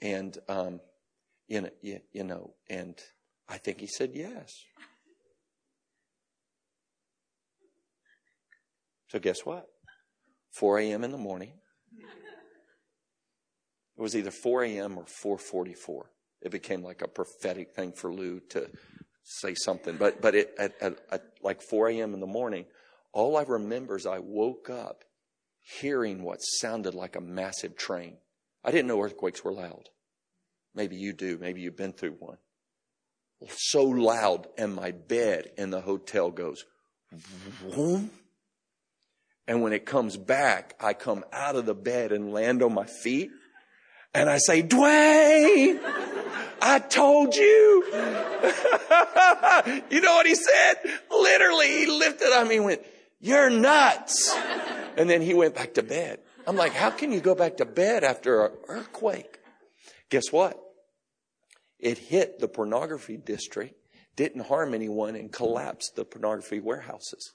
And, um, you know, you, you know, and I think he said yes. So guess what? 4 a.m. in the morning. It was either 4 a.m. or 4:44. It became like a prophetic thing for Lou to say something. But but it, at, at, at like 4 a.m. in the morning, all I remember is I woke up hearing what sounded like a massive train. I didn't know earthquakes were loud. Maybe you do. Maybe you've been through one. So loud, and my bed in the hotel goes, boom. And when it comes back, I come out of the bed and land on my feet. And I say, Dwayne, I told you. (laughs) you know what he said? Literally, he lifted on me and went, you're nuts. And then he went back to bed. I'm like, how can you go back to bed after an earthquake? Guess what? It hit the pornography district, didn't harm anyone, and collapsed the pornography warehouses.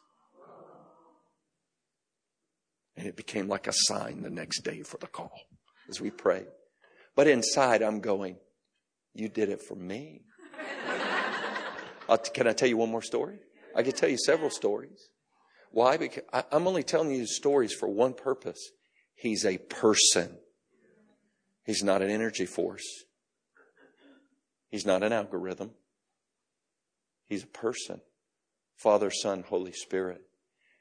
And it became like a sign the next day for the call as we prayed. But inside, I'm going, You did it for me. (laughs) can I tell you one more story? I could tell you several stories. Why? Because I, I'm only telling you stories for one purpose. He's a person. He's not an energy force. He's not an algorithm. He's a person. Father, Son, Holy Spirit.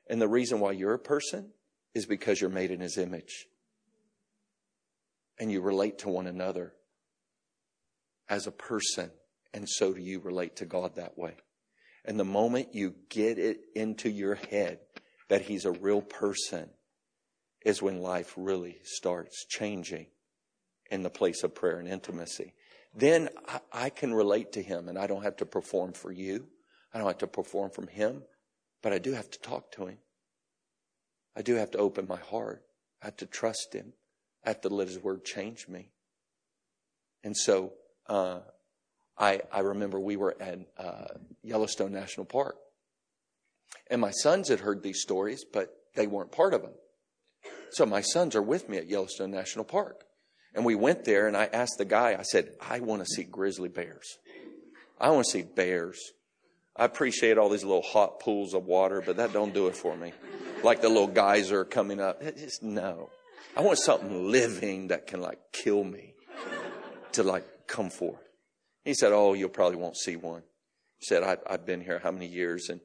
And the reason why you're a person is because you're made in his image. And you relate to one another as a person. And so do you relate to God that way. And the moment you get it into your head that he's a real person is when life really starts changing in the place of prayer and intimacy. Then I, can relate to him and I don't have to perform for you. I don't have to perform from him, but I do have to talk to him. I do have to open my heart. I have to trust Him. I have to let His Word change me. And so, uh, I, I remember we were at uh, Yellowstone National Park. And my sons had heard these stories, but they weren't part of them. So my sons are with me at Yellowstone National Park. And we went there and I asked the guy, I said, I want to see grizzly bears. I want to see bears. I appreciate all these little hot pools of water, but that don't do it for me like the little geyser coming up. Just no. I want something living that can like kill me to like come forth. He said, Oh, you probably won't see one. He said, I, I've been here how many years and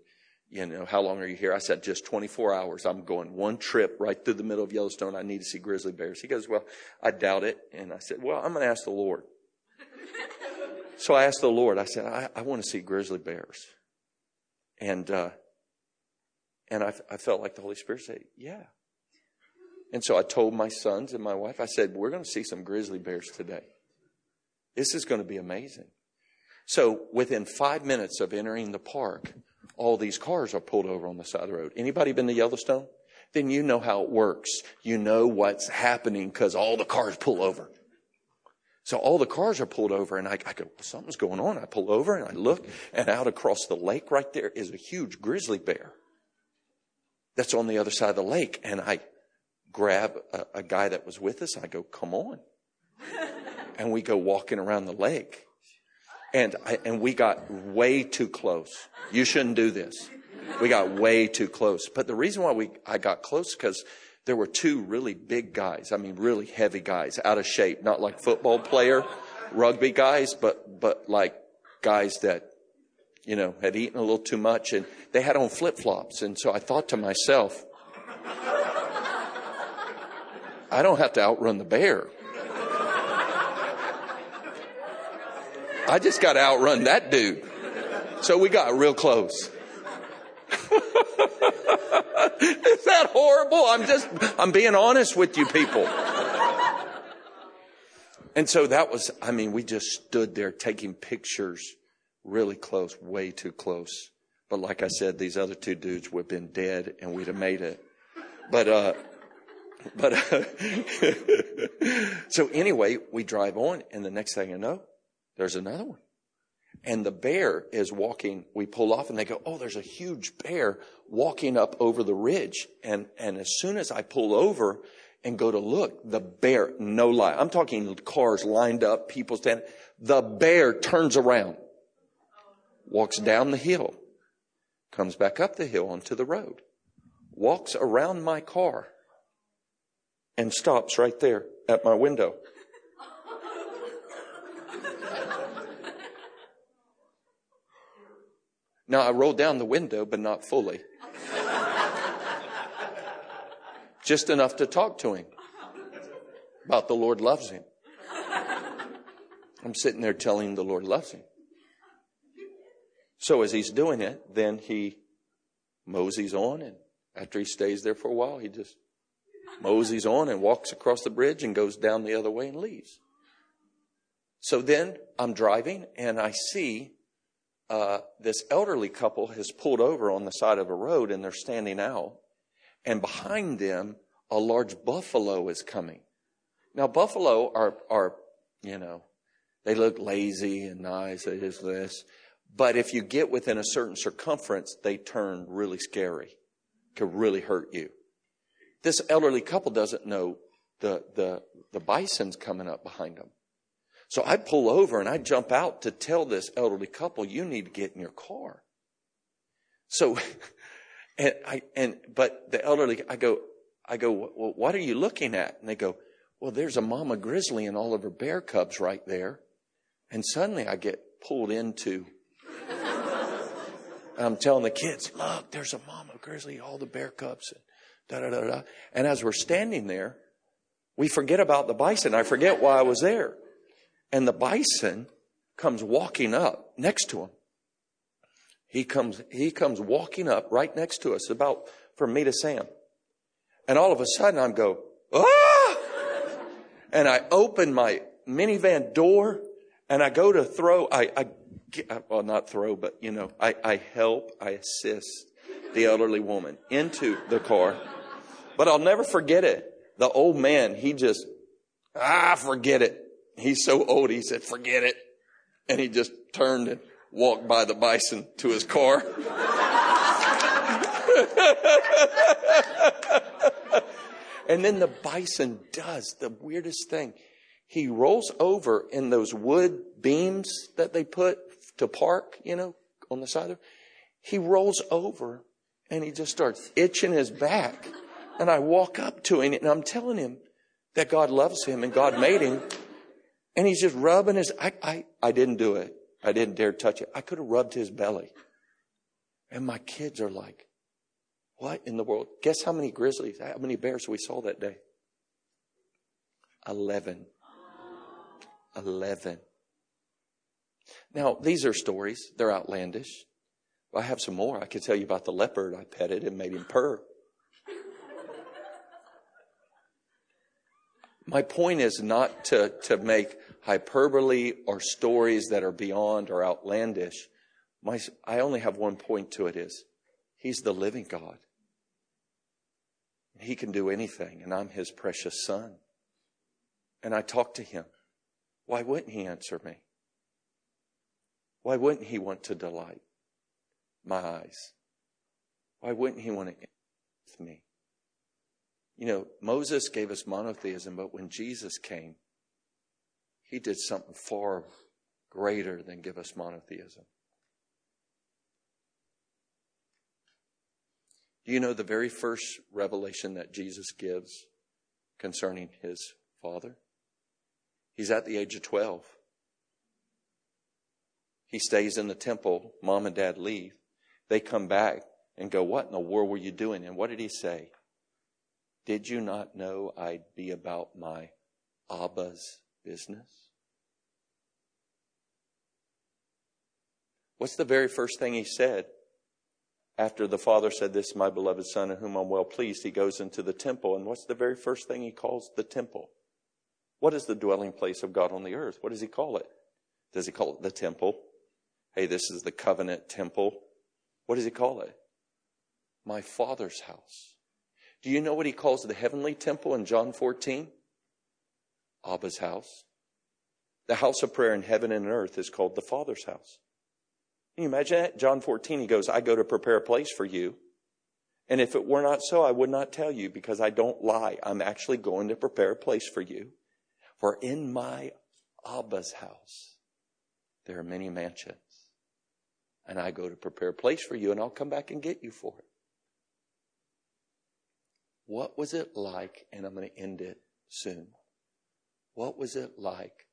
you know, how long are you here? I said, just 24 hours. I'm going one trip right through the middle of Yellowstone. I need to see grizzly bears. He goes, well, I doubt it. And I said, well, I'm going to ask the Lord. so I asked the Lord, I said, I, I want to see grizzly bears. And, uh, And I, I felt like the Holy Spirit said, yeah. And so I told my sons and my wife, I said, we're going to see some grizzly bears today. This is going to be amazing. So within five minutes of entering the park, all these cars are pulled over on the side of the road. Anybody been to Yellowstone? Then you know how it works. You know what's happening because all the cars pull over. So all the cars are pulled over and I, I go, something's going on. I pull over and I look and out across the lake right there is a huge grizzly bear that's on the other side of the lake. And I grab a, a guy that was with us. I go, come on. (laughs) and we go walking around the lake. And I, and we got way too close. You shouldn't do this. We got way too close. But the reason why we, I got close because there were two really big guys. I mean, really heavy guys, out of shape, not like football player, rugby guys, but, but like guys that, you know, had eaten a little too much and they had on flip flops. And so I thought to myself, I don't have to outrun the bear. I just got to outrun that dude. So we got real close. (laughs) Is that horrible? I'm just, I'm being honest with you people. And so that was, I mean, we just stood there taking pictures really close, way too close. But like I said, these other two dudes would have been dead and we'd have made it. But, uh, but, uh, (laughs) so anyway, we drive on and the next thing I know, there's another one. And the bear is walking, we pull off and they go, Oh, there's a huge bear walking up over the ridge. And, and as soon as I pull over and go to look, the bear, no lie, I'm talking cars lined up, people standing, the bear turns around, walks down the hill, comes back up the hill onto the road, walks around my car and stops right there at my window. Now I rolled down the window, but not fully. Just enough to talk to him about the Lord loves him. I'm sitting there telling him the Lord loves him. So as he's doing it, then he moseys on, and after he stays there for a while, he just moseys on and walks across the bridge and goes down the other way and leaves. So then I'm driving and I see uh, this elderly couple has pulled over on the side of a road and they're standing out. And behind them, a large buffalo is coming. Now, buffalo are, are, you know, they look lazy and nice. It is this. But if you get within a certain circumference, they turn really scary. Could really hurt you. This elderly couple doesn't know the, the, the bison's coming up behind them. So I pull over and I jump out to tell this elderly couple, you need to get in your car. So, (laughs) and I, and, but the elderly, I go, I go, well, what are you looking at? And they go, well, there's a mama grizzly and all of her bear cubs right there. And suddenly I get pulled into, (laughs) I'm telling the kids, look, there's a mama grizzly, all the bear cubs, and da da da da. And as we're standing there, we forget about the bison. I forget why I was there. And the bison comes walking up next to him. He comes, he comes walking up right next to us, about from me to Sam. And all of a sudden I'm go, ah! And I open my minivan door and I go to throw, I, I well, not throw, but you know, I, I help, I assist the elderly woman into the car. But I'll never forget it. The old man, he just, ah, forget it. He's so old, he said, forget it. And he just turned and walked by the bison to his car. (laughs) and then the bison does the weirdest thing. He rolls over in those wood beams that they put to park, you know, on the side of He rolls over and he just starts itching his back. And I walk up to him and I'm telling him that God loves him and God made him and he's just rubbing his, I, I, I didn't do it. I didn't dare touch it. I could have rubbed his belly. And my kids are like, what in the world? Guess how many grizzlies, how many bears we saw that day? Eleven. Eleven. Now, these are stories. They're outlandish. I have some more. I could tell you about the leopard I petted and made him purr. My point is not to, to make hyperbole or stories that are beyond or outlandish. My, I only have one point to it is He's the living God. He can do anything, and I'm His precious Son. And I talk to Him. Why wouldn't He answer me? Why wouldn't He want to delight my eyes? Why wouldn't He want to with me? You know, Moses gave us monotheism, but when Jesus came, he did something far greater than give us monotheism. Do you know the very first revelation that Jesus gives concerning his Father? He's at the age of 12. He stays in the temple. Mom and dad leave. They come back and go, What in the world were you doing? And what did he say? Did you not know I'd be about my Abba's business? What's the very first thing he said? After the father said, This is my beloved son in whom I'm well pleased, he goes into the temple. And what's the very first thing he calls the temple? What is the dwelling place of God on the earth? What does he call it? Does he call it the temple? Hey, this is the covenant temple. What does he call it? My father's house. Do you know what he calls the heavenly temple in John 14? Abba's house. The house of prayer in heaven and earth is called the Father's house. Can you imagine that? John 14, he goes, I go to prepare a place for you. And if it were not so, I would not tell you because I don't lie. I'm actually going to prepare a place for you. For in my Abba's house, there are many mansions. And I go to prepare a place for you and I'll come back and get you for it. What was it like? And I'm going to end it soon. What was it like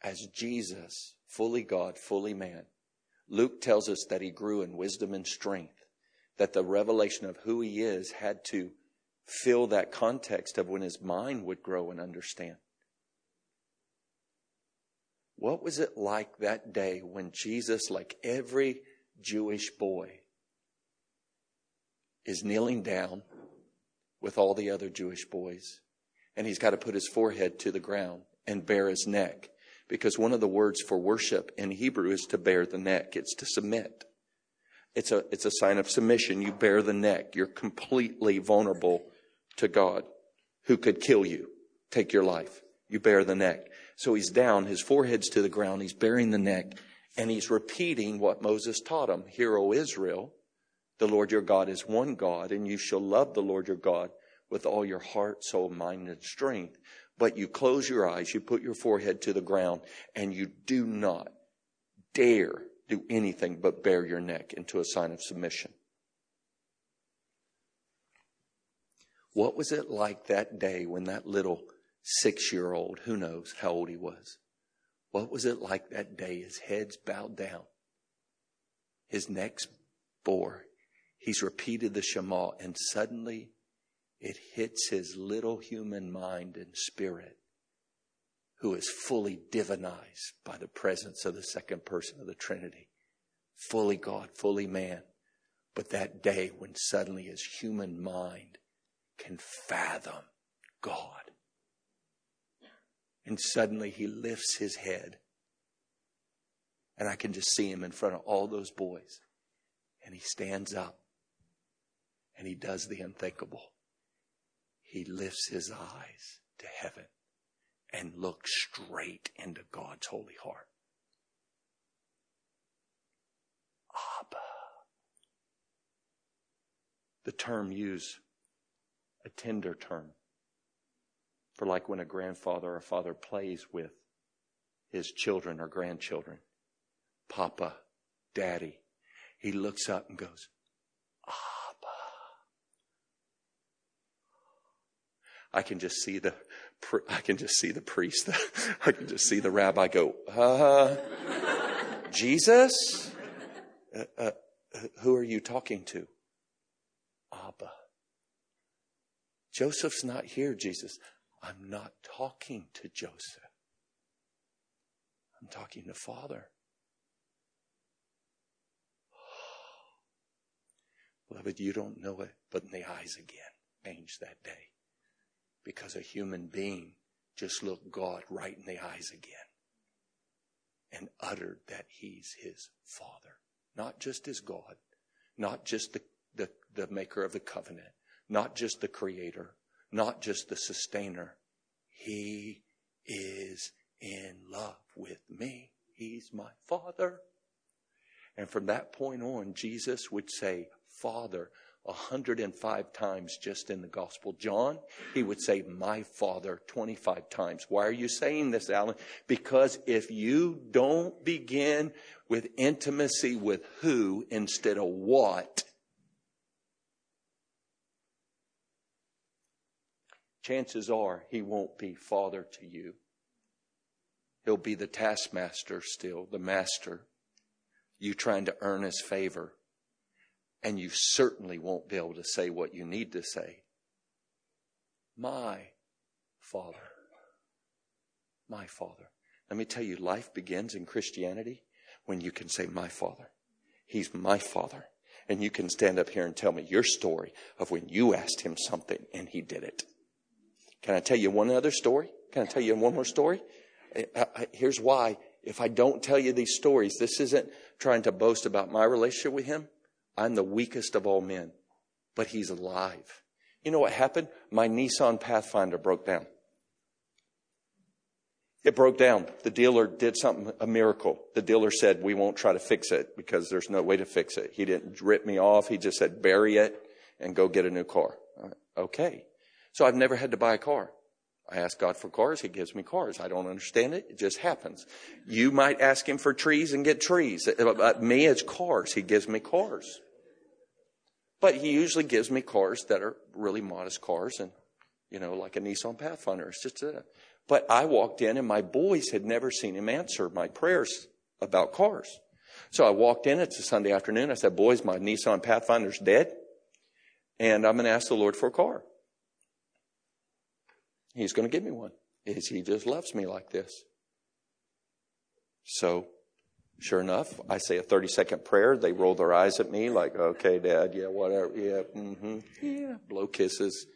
as Jesus, fully God, fully man? Luke tells us that he grew in wisdom and strength, that the revelation of who he is had to fill that context of when his mind would grow and understand. What was it like that day when Jesus, like every Jewish boy, is kneeling down with all the other Jewish boys. And he's got to put his forehead to the ground and bare his neck. Because one of the words for worship in Hebrew is to bare the neck. It's to submit. It's a, it's a sign of submission. You bare the neck. You're completely vulnerable to God who could kill you, take your life. You bare the neck. So he's down, his forehead's to the ground, he's baring the neck, and he's repeating what Moses taught him. Hear, O Israel, the Lord your God is one God, and you shall love the Lord your God with all your heart, soul, mind, and strength. But you close your eyes, you put your forehead to the ground, and you do not dare do anything but bare your neck into a sign of submission. What was it like that day when that little six year old, who knows how old he was, what was it like that day? His head's bowed down, his neck's bore, He's repeated the Shema, and suddenly it hits his little human mind and spirit, who is fully divinized by the presence of the second person of the Trinity. Fully God, fully man. But that day when suddenly his human mind can fathom God. And suddenly he lifts his head. And I can just see him in front of all those boys. And he stands up and he does the unthinkable. He lifts his eyes to heaven and looks straight into God's holy heart. Abba. The term used, a tender term, for like when a grandfather or father plays with his children or grandchildren. Papa, Daddy. He looks up and goes, I can just see the, I can just see the priest. (laughs) I can just see the rabbi go, uh, Jesus? Uh, uh, who are you talking to? Abba. Joseph's not here, Jesus. I'm not talking to Joseph. I'm talking to Father. (sighs) Beloved, you don't know it, but in the eyes again changed that day. Because a human being just looked God right in the eyes again and uttered that he's his father. Not just his God, not just the, the, the maker of the covenant, not just the creator, not just the sustainer. He is in love with me. He's my father. And from that point on, Jesus would say, Father, 105 times just in the gospel. John, he would say, my father 25 times. Why are you saying this, Alan? Because if you don't begin with intimacy with who instead of what, chances are he won't be father to you. He'll be the taskmaster still, the master. You trying to earn his favor and you certainly won't be able to say what you need to say. My Father. My Father. Let me tell you, life begins in Christianity when you can say, My Father. He's my Father. And you can stand up here and tell me your story of when you asked him something and he did it. Can I tell you one other story? Can I tell you one more story? Here's why. If I don't tell you these stories, this isn't trying to boast about my relationship with him. I'm the weakest of all men, but he's alive. You know what happened? My Nissan Pathfinder broke down. It broke down. The dealer did something, a miracle. The dealer said, we won't try to fix it because there's no way to fix it. He didn't rip me off. He just said, bury it and go get a new car. Okay. So I've never had to buy a car. I ask God for cars. He gives me cars. I don't understand it. It just happens. You might ask him for trees and get trees. But me, it's cars. He gives me cars. But he usually gives me cars that are really modest cars and, you know, like a Nissan Pathfinder. It's just a, but I walked in and my boys had never seen him answer my prayers about cars. So I walked in, it's a Sunday afternoon. I said, boys, my Nissan Pathfinder's dead and I'm going to ask the Lord for a car. He's going to give me one. Is He just loves me like this. So Sure enough, I say a 30 second prayer. They roll their eyes at me like, okay, dad, yeah, whatever. Yeah, mm-hmm. Yeah, blow kisses.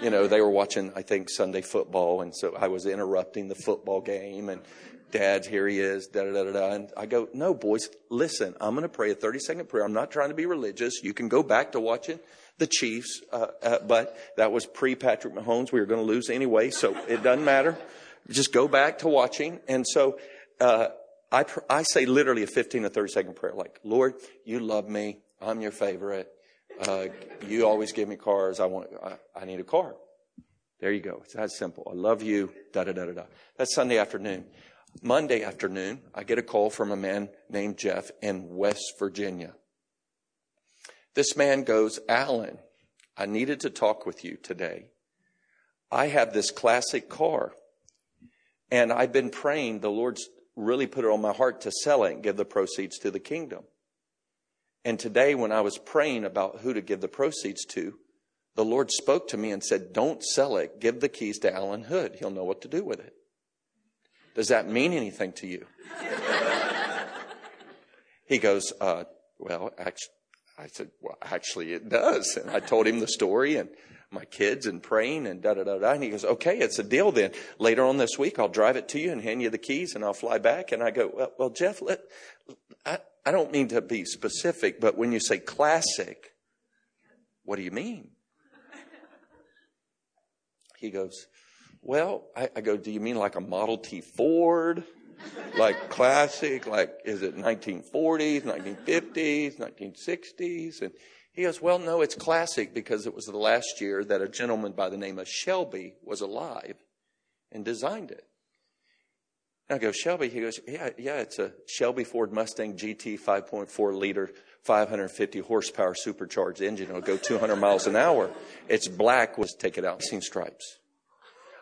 You know, they were watching, I think, Sunday football. And so I was interrupting the football game and dad, here he is, da da da da. And I go, no, boys, listen, I'm going to pray a 30 second prayer. I'm not trying to be religious. You can go back to watching the Chiefs, uh, uh, but that was pre Patrick Mahomes. We were going to lose anyway, so it doesn't matter. Just go back to watching. And so, uh, I, pr- I say literally a 15 or 30 second prayer, like, Lord, you love me. I'm your favorite. Uh, you always give me cars. I want, I, I, need a car. There you go. It's that simple. I love you. Da da da da da. That's Sunday afternoon. Monday afternoon, I get a call from a man named Jeff in West Virginia. This man goes, Alan, I needed to talk with you today. I have this classic car and I've been praying the Lord's really put it on my heart to sell it and give the proceeds to the kingdom. And today, when I was praying about who to give the proceeds to, the Lord spoke to me and said, Don't sell it. Give the keys to Alan Hood. He'll know what to do with it. Does that mean anything to you? (laughs) he goes, uh, Well, actually, I said, Well, actually, it does. And I told him the story and my kids and praying and da da da da. And he goes, okay, it's a deal then. Later on this week, I'll drive it to you and hand you the keys and I'll fly back. And I go, well, well Jeff, let, I, I don't mean to be specific, but when you say classic, what do you mean? He goes, well, I, I go, do you mean like a Model T Ford? like classic, like is it 1940s, 1950s, 1960s? And he goes, Well, no, it's classic because it was the last year that a gentleman by the name of Shelby was alive and designed it. And I go, Shelby? He goes, Yeah, yeah, it's a Shelby Ford Mustang GT 5.4 liter, 550 horsepower supercharged engine. It'll go 200 miles an hour. It's black, was take it out, seen stripes.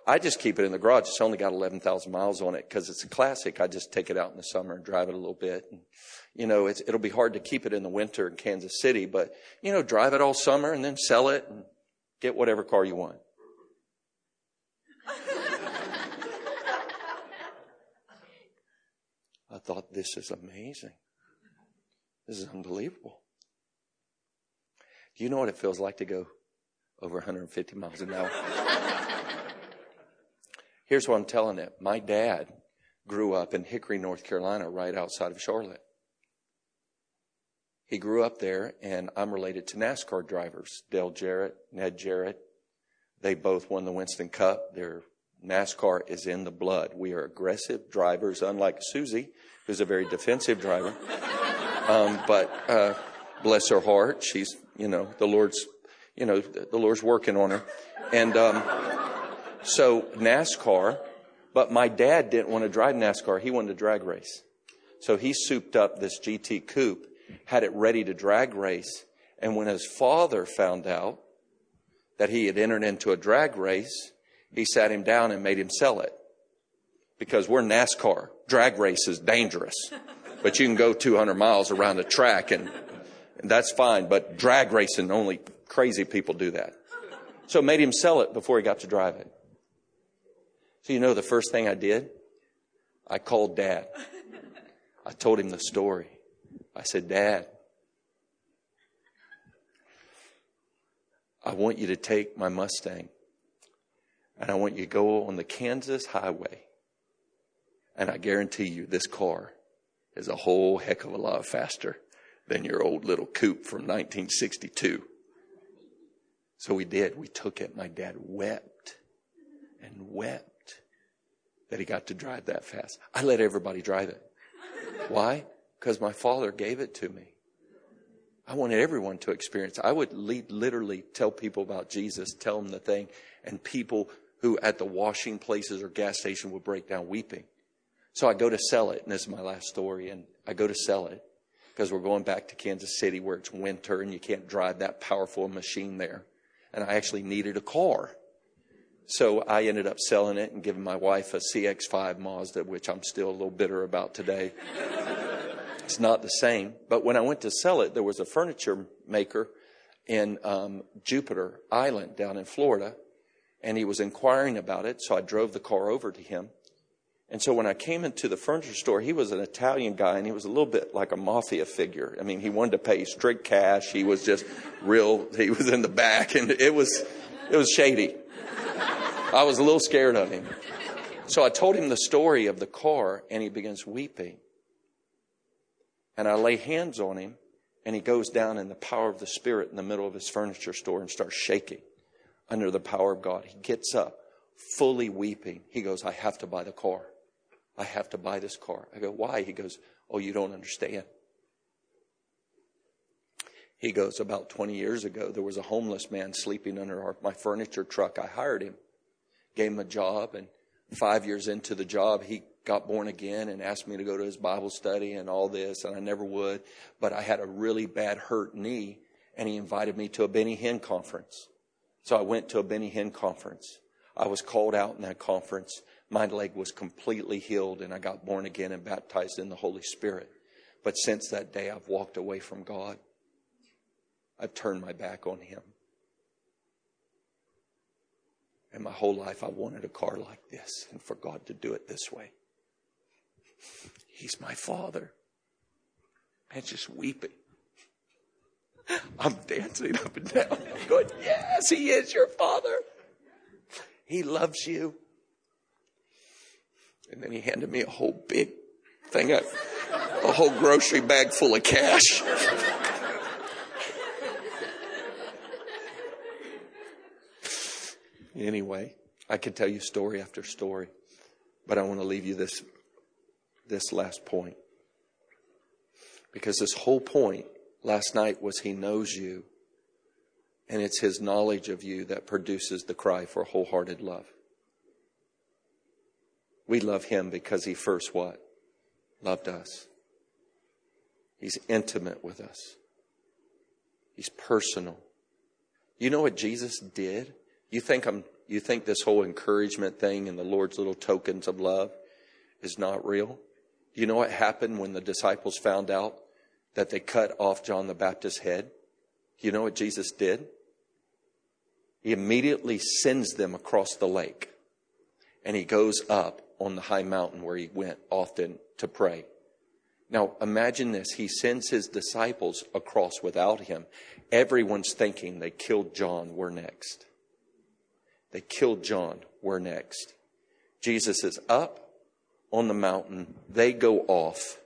I just keep it in the garage. It's only got 11,000 miles on it because it's a classic. I just take it out in the summer and drive it a little bit. And you know, it'll be hard to keep it in the winter in Kansas City, but, you know, drive it all summer and then sell it and get whatever car you want. (laughs) I thought, this is amazing. This is unbelievable. Do you know what it feels like to go over 150 miles an hour? (laughs) Here's what I'm telling it. My dad grew up in Hickory, North Carolina, right outside of Charlotte. He grew up there, and I'm related to NASCAR drivers Dale Jarrett, Ned Jarrett. They both won the Winston Cup. Their NASCAR is in the blood. We are aggressive drivers, unlike Susie, who's a very defensive driver. Um, but uh, bless her heart, she's you know the Lord's you know the Lord's working on her, and um, so NASCAR. But my dad didn't want to drive NASCAR; he wanted to drag race. So he souped up this GT coupe, had it ready to drag race, and when his father found out that he had entered into a drag race, he sat him down and made him sell it. Because we're NASCAR. Drag race is dangerous. But you can go 200 miles around a track and, and that's fine. But drag racing, only crazy people do that. So made him sell it before he got to drive it. So you know the first thing I did? I called dad. I told him the story. I said, Dad, I want you to take my Mustang and I want you to go on the Kansas highway. And I guarantee you this car is a whole heck of a lot faster than your old little coupe from 1962. So we did. We took it. My dad wept and wept that he got to drive that fast. I let everybody drive it. Why? Because my father gave it to me. I wanted everyone to experience. I would lead, literally tell people about Jesus, tell them the thing, and people who at the washing places or gas station would break down weeping. So I go to sell it, and this is my last story, and I go to sell it because we're going back to Kansas City where it's winter and you can't drive that powerful machine there. And I actually needed a car. So I ended up selling it and giving my wife a CX5 Mazda, which I'm still a little bitter about today. (laughs) it's not the same. But when I went to sell it, there was a furniture maker in um, Jupiter Island down in Florida and he was inquiring about it. So I drove the car over to him. And so when I came into the furniture store, he was an Italian guy and he was a little bit like a mafia figure. I mean, he wanted to pay strict cash. He was just real, he was in the back and it was, it was shady. I was a little scared of him. So I told him the story of the car and he begins weeping. And I lay hands on him and he goes down in the power of the Spirit in the middle of his furniture store and starts shaking under the power of God. He gets up, fully weeping. He goes, I have to buy the car. I have to buy this car. I go, why? He goes, Oh, you don't understand. He goes, About 20 years ago, there was a homeless man sleeping under our, my furniture truck. I hired him, gave him a job, and five years into the job, he got born again and asked me to go to his Bible study and all this, and I never would. But I had a really bad hurt knee, and he invited me to a Benny Hinn conference. So I went to a Benny Hinn conference. I was called out in that conference. My leg was completely healed and I got born again and baptized in the Holy Spirit. But since that day, I've walked away from God. I've turned my back on Him. And my whole life, I wanted a car like this and for God to do it this way. He's my Father. And just weeping. I'm dancing up and down. Going, Yes, He is your Father. He loves you. And then He handed me a whole big thing, of, a whole grocery bag full of cash. Anyway, I could tell you story after story, but I want to leave you this, this last point. Because this whole point last night was He knows you. And it's His knowledge of you that produces the cry for wholehearted love. We love Him because He first what? Loved us. He's intimate with us. He's personal. You know what Jesus did? You think I'm you think this whole encouragement thing and the Lord's little tokens of love is not real? You know what happened when the disciples found out that they cut off John the Baptist's head? You know what Jesus did? He immediately sends them across the lake and he goes up on the high mountain where he went often to pray. Now, imagine this. He sends his disciples across without him. Everyone's thinking they killed John. We're next. They killed John. We're next. Jesus is up on the mountain. They go off.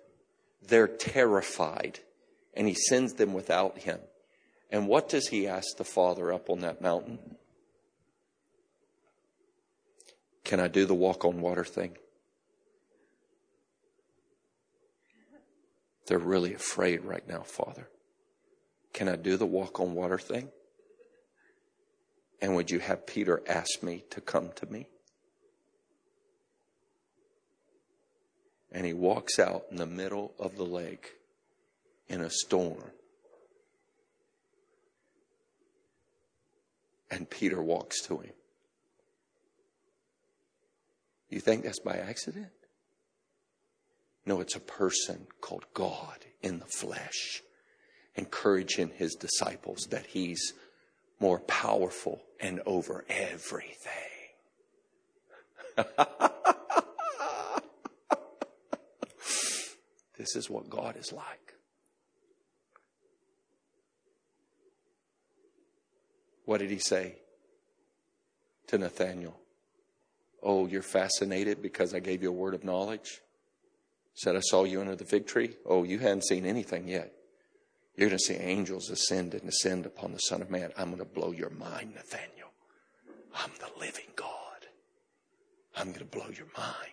They're terrified. And he sends them without him. And what does he ask the Father up on that mountain? Can I do the walk on water thing? They're really afraid right now, Father. Can I do the walk on water thing? And would you have Peter ask me to come to me? And he walks out in the middle of the lake in a storm. And Peter walks to him. You think that's by accident? No, it's a person called God in the flesh, encouraging his disciples that he's more powerful and over everything. (laughs) this is what God is like. What did he say to Nathaniel? Oh, you're fascinated because I gave you a word of knowledge? Said, I saw you under the fig tree. Oh, you hadn't seen anything yet. You're going to see angels ascend and ascend upon the Son of Man. I'm going to blow your mind, Nathaniel. I'm the living God. I'm going to blow your mind.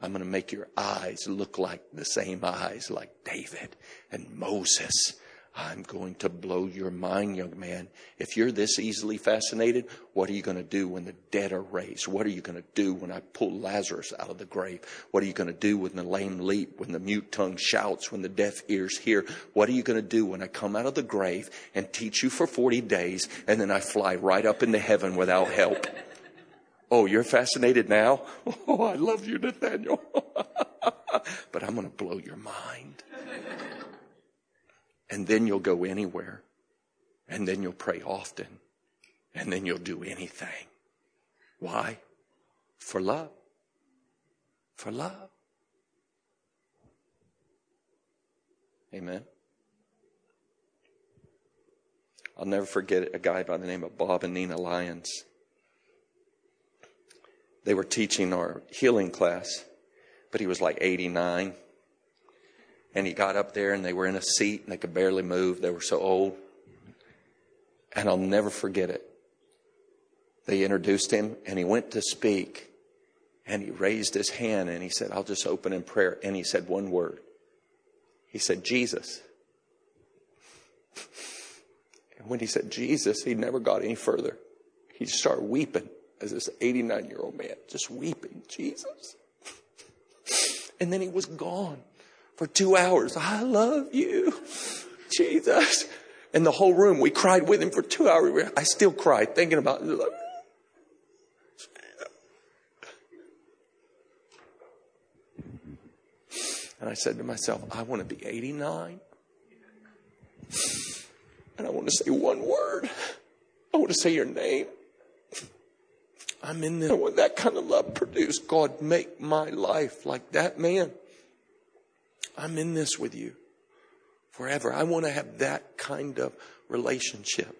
I'm going to make your eyes look like the same eyes like David and Moses I'm going to blow your mind, young man. If you're this easily fascinated, what are you going to do when the dead are raised? What are you going to do when I pull Lazarus out of the grave? What are you going to do when the lame leap, when the mute tongue shouts, when the deaf ears hear? What are you going to do when I come out of the grave and teach you for 40 days and then I fly right up into heaven without help? Oh, you're fascinated now? (laughs) Oh, I love you, Nathaniel. (laughs) but I'm going to blow your mind. And then you'll go anywhere. And then you'll pray often. And then you'll do anything. Why? For love. For love. Amen. I'll never forget a guy by the name of Bob and Nina Lyons. They were teaching our healing class, but he was like 89. And he got up there and they were in a seat and they could barely move. They were so old. And I'll never forget it. They introduced him and he went to speak and he raised his hand and he said, I'll just open in prayer. And he said one word. He said, Jesus. And when he said Jesus, he never got any further. He just started weeping as this 89 year old man, just weeping, Jesus. (laughs) And then he was gone for two hours. I love you, Jesus. And the whole room, we cried with him for two hours. I still cried thinking about it. And I said to myself, I want to be 89. And I want to say one word. I want to say your name. I'm in there. When that kind of love produced, God, make my life like that man. I'm in this with you forever. I want to have that kind of relationship.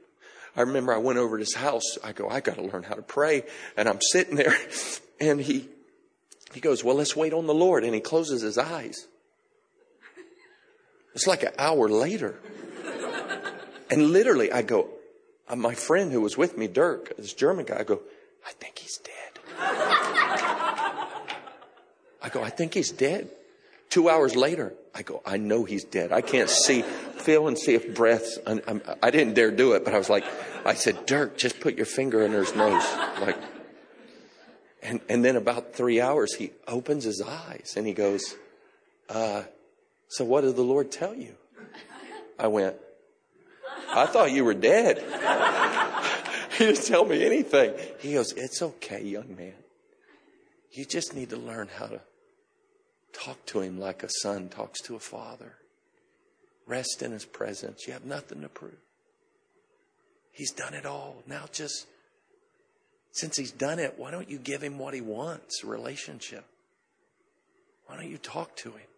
I remember I went over to his house. I go, I got to learn how to pray. And I'm sitting there (laughs) and he, he goes, well, let's wait on the Lord. And he closes his eyes. It's like an hour later. (laughs) And literally I go, uh, my friend who was with me, Dirk, this German guy, I go, I think he's dead. (laughs) I go, I think he's dead. Two hours later, I go, I know he's dead. I can't see, feel and see if breath's, I, I didn't dare do it, but I was like, I said, Dirk, just put your finger under his nose. Like, and, and then about three hours, he opens his eyes and he goes, uh, so what did the Lord tell you? I went, I thought you were dead. (laughs) he didn't tell me anything. He goes, it's okay, young man. You just need to learn how to Talk to him like a son talks to a father. Rest in his presence. You have nothing to prove. He's done it all. Now just, since he's done it, why don't you give him what he wants? A relationship. Why don't you talk to him?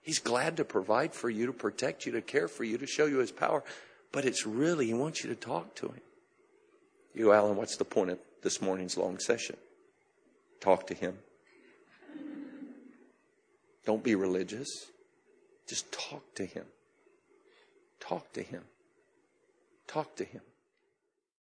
He's glad to provide for you, to protect you, to care for you, to show you his power. But it's really, he wants you to talk to him. You, Alan, what's the point of this morning's long session? Talk to him. Don't be religious. Just talk to him. Talk to him. Talk to him.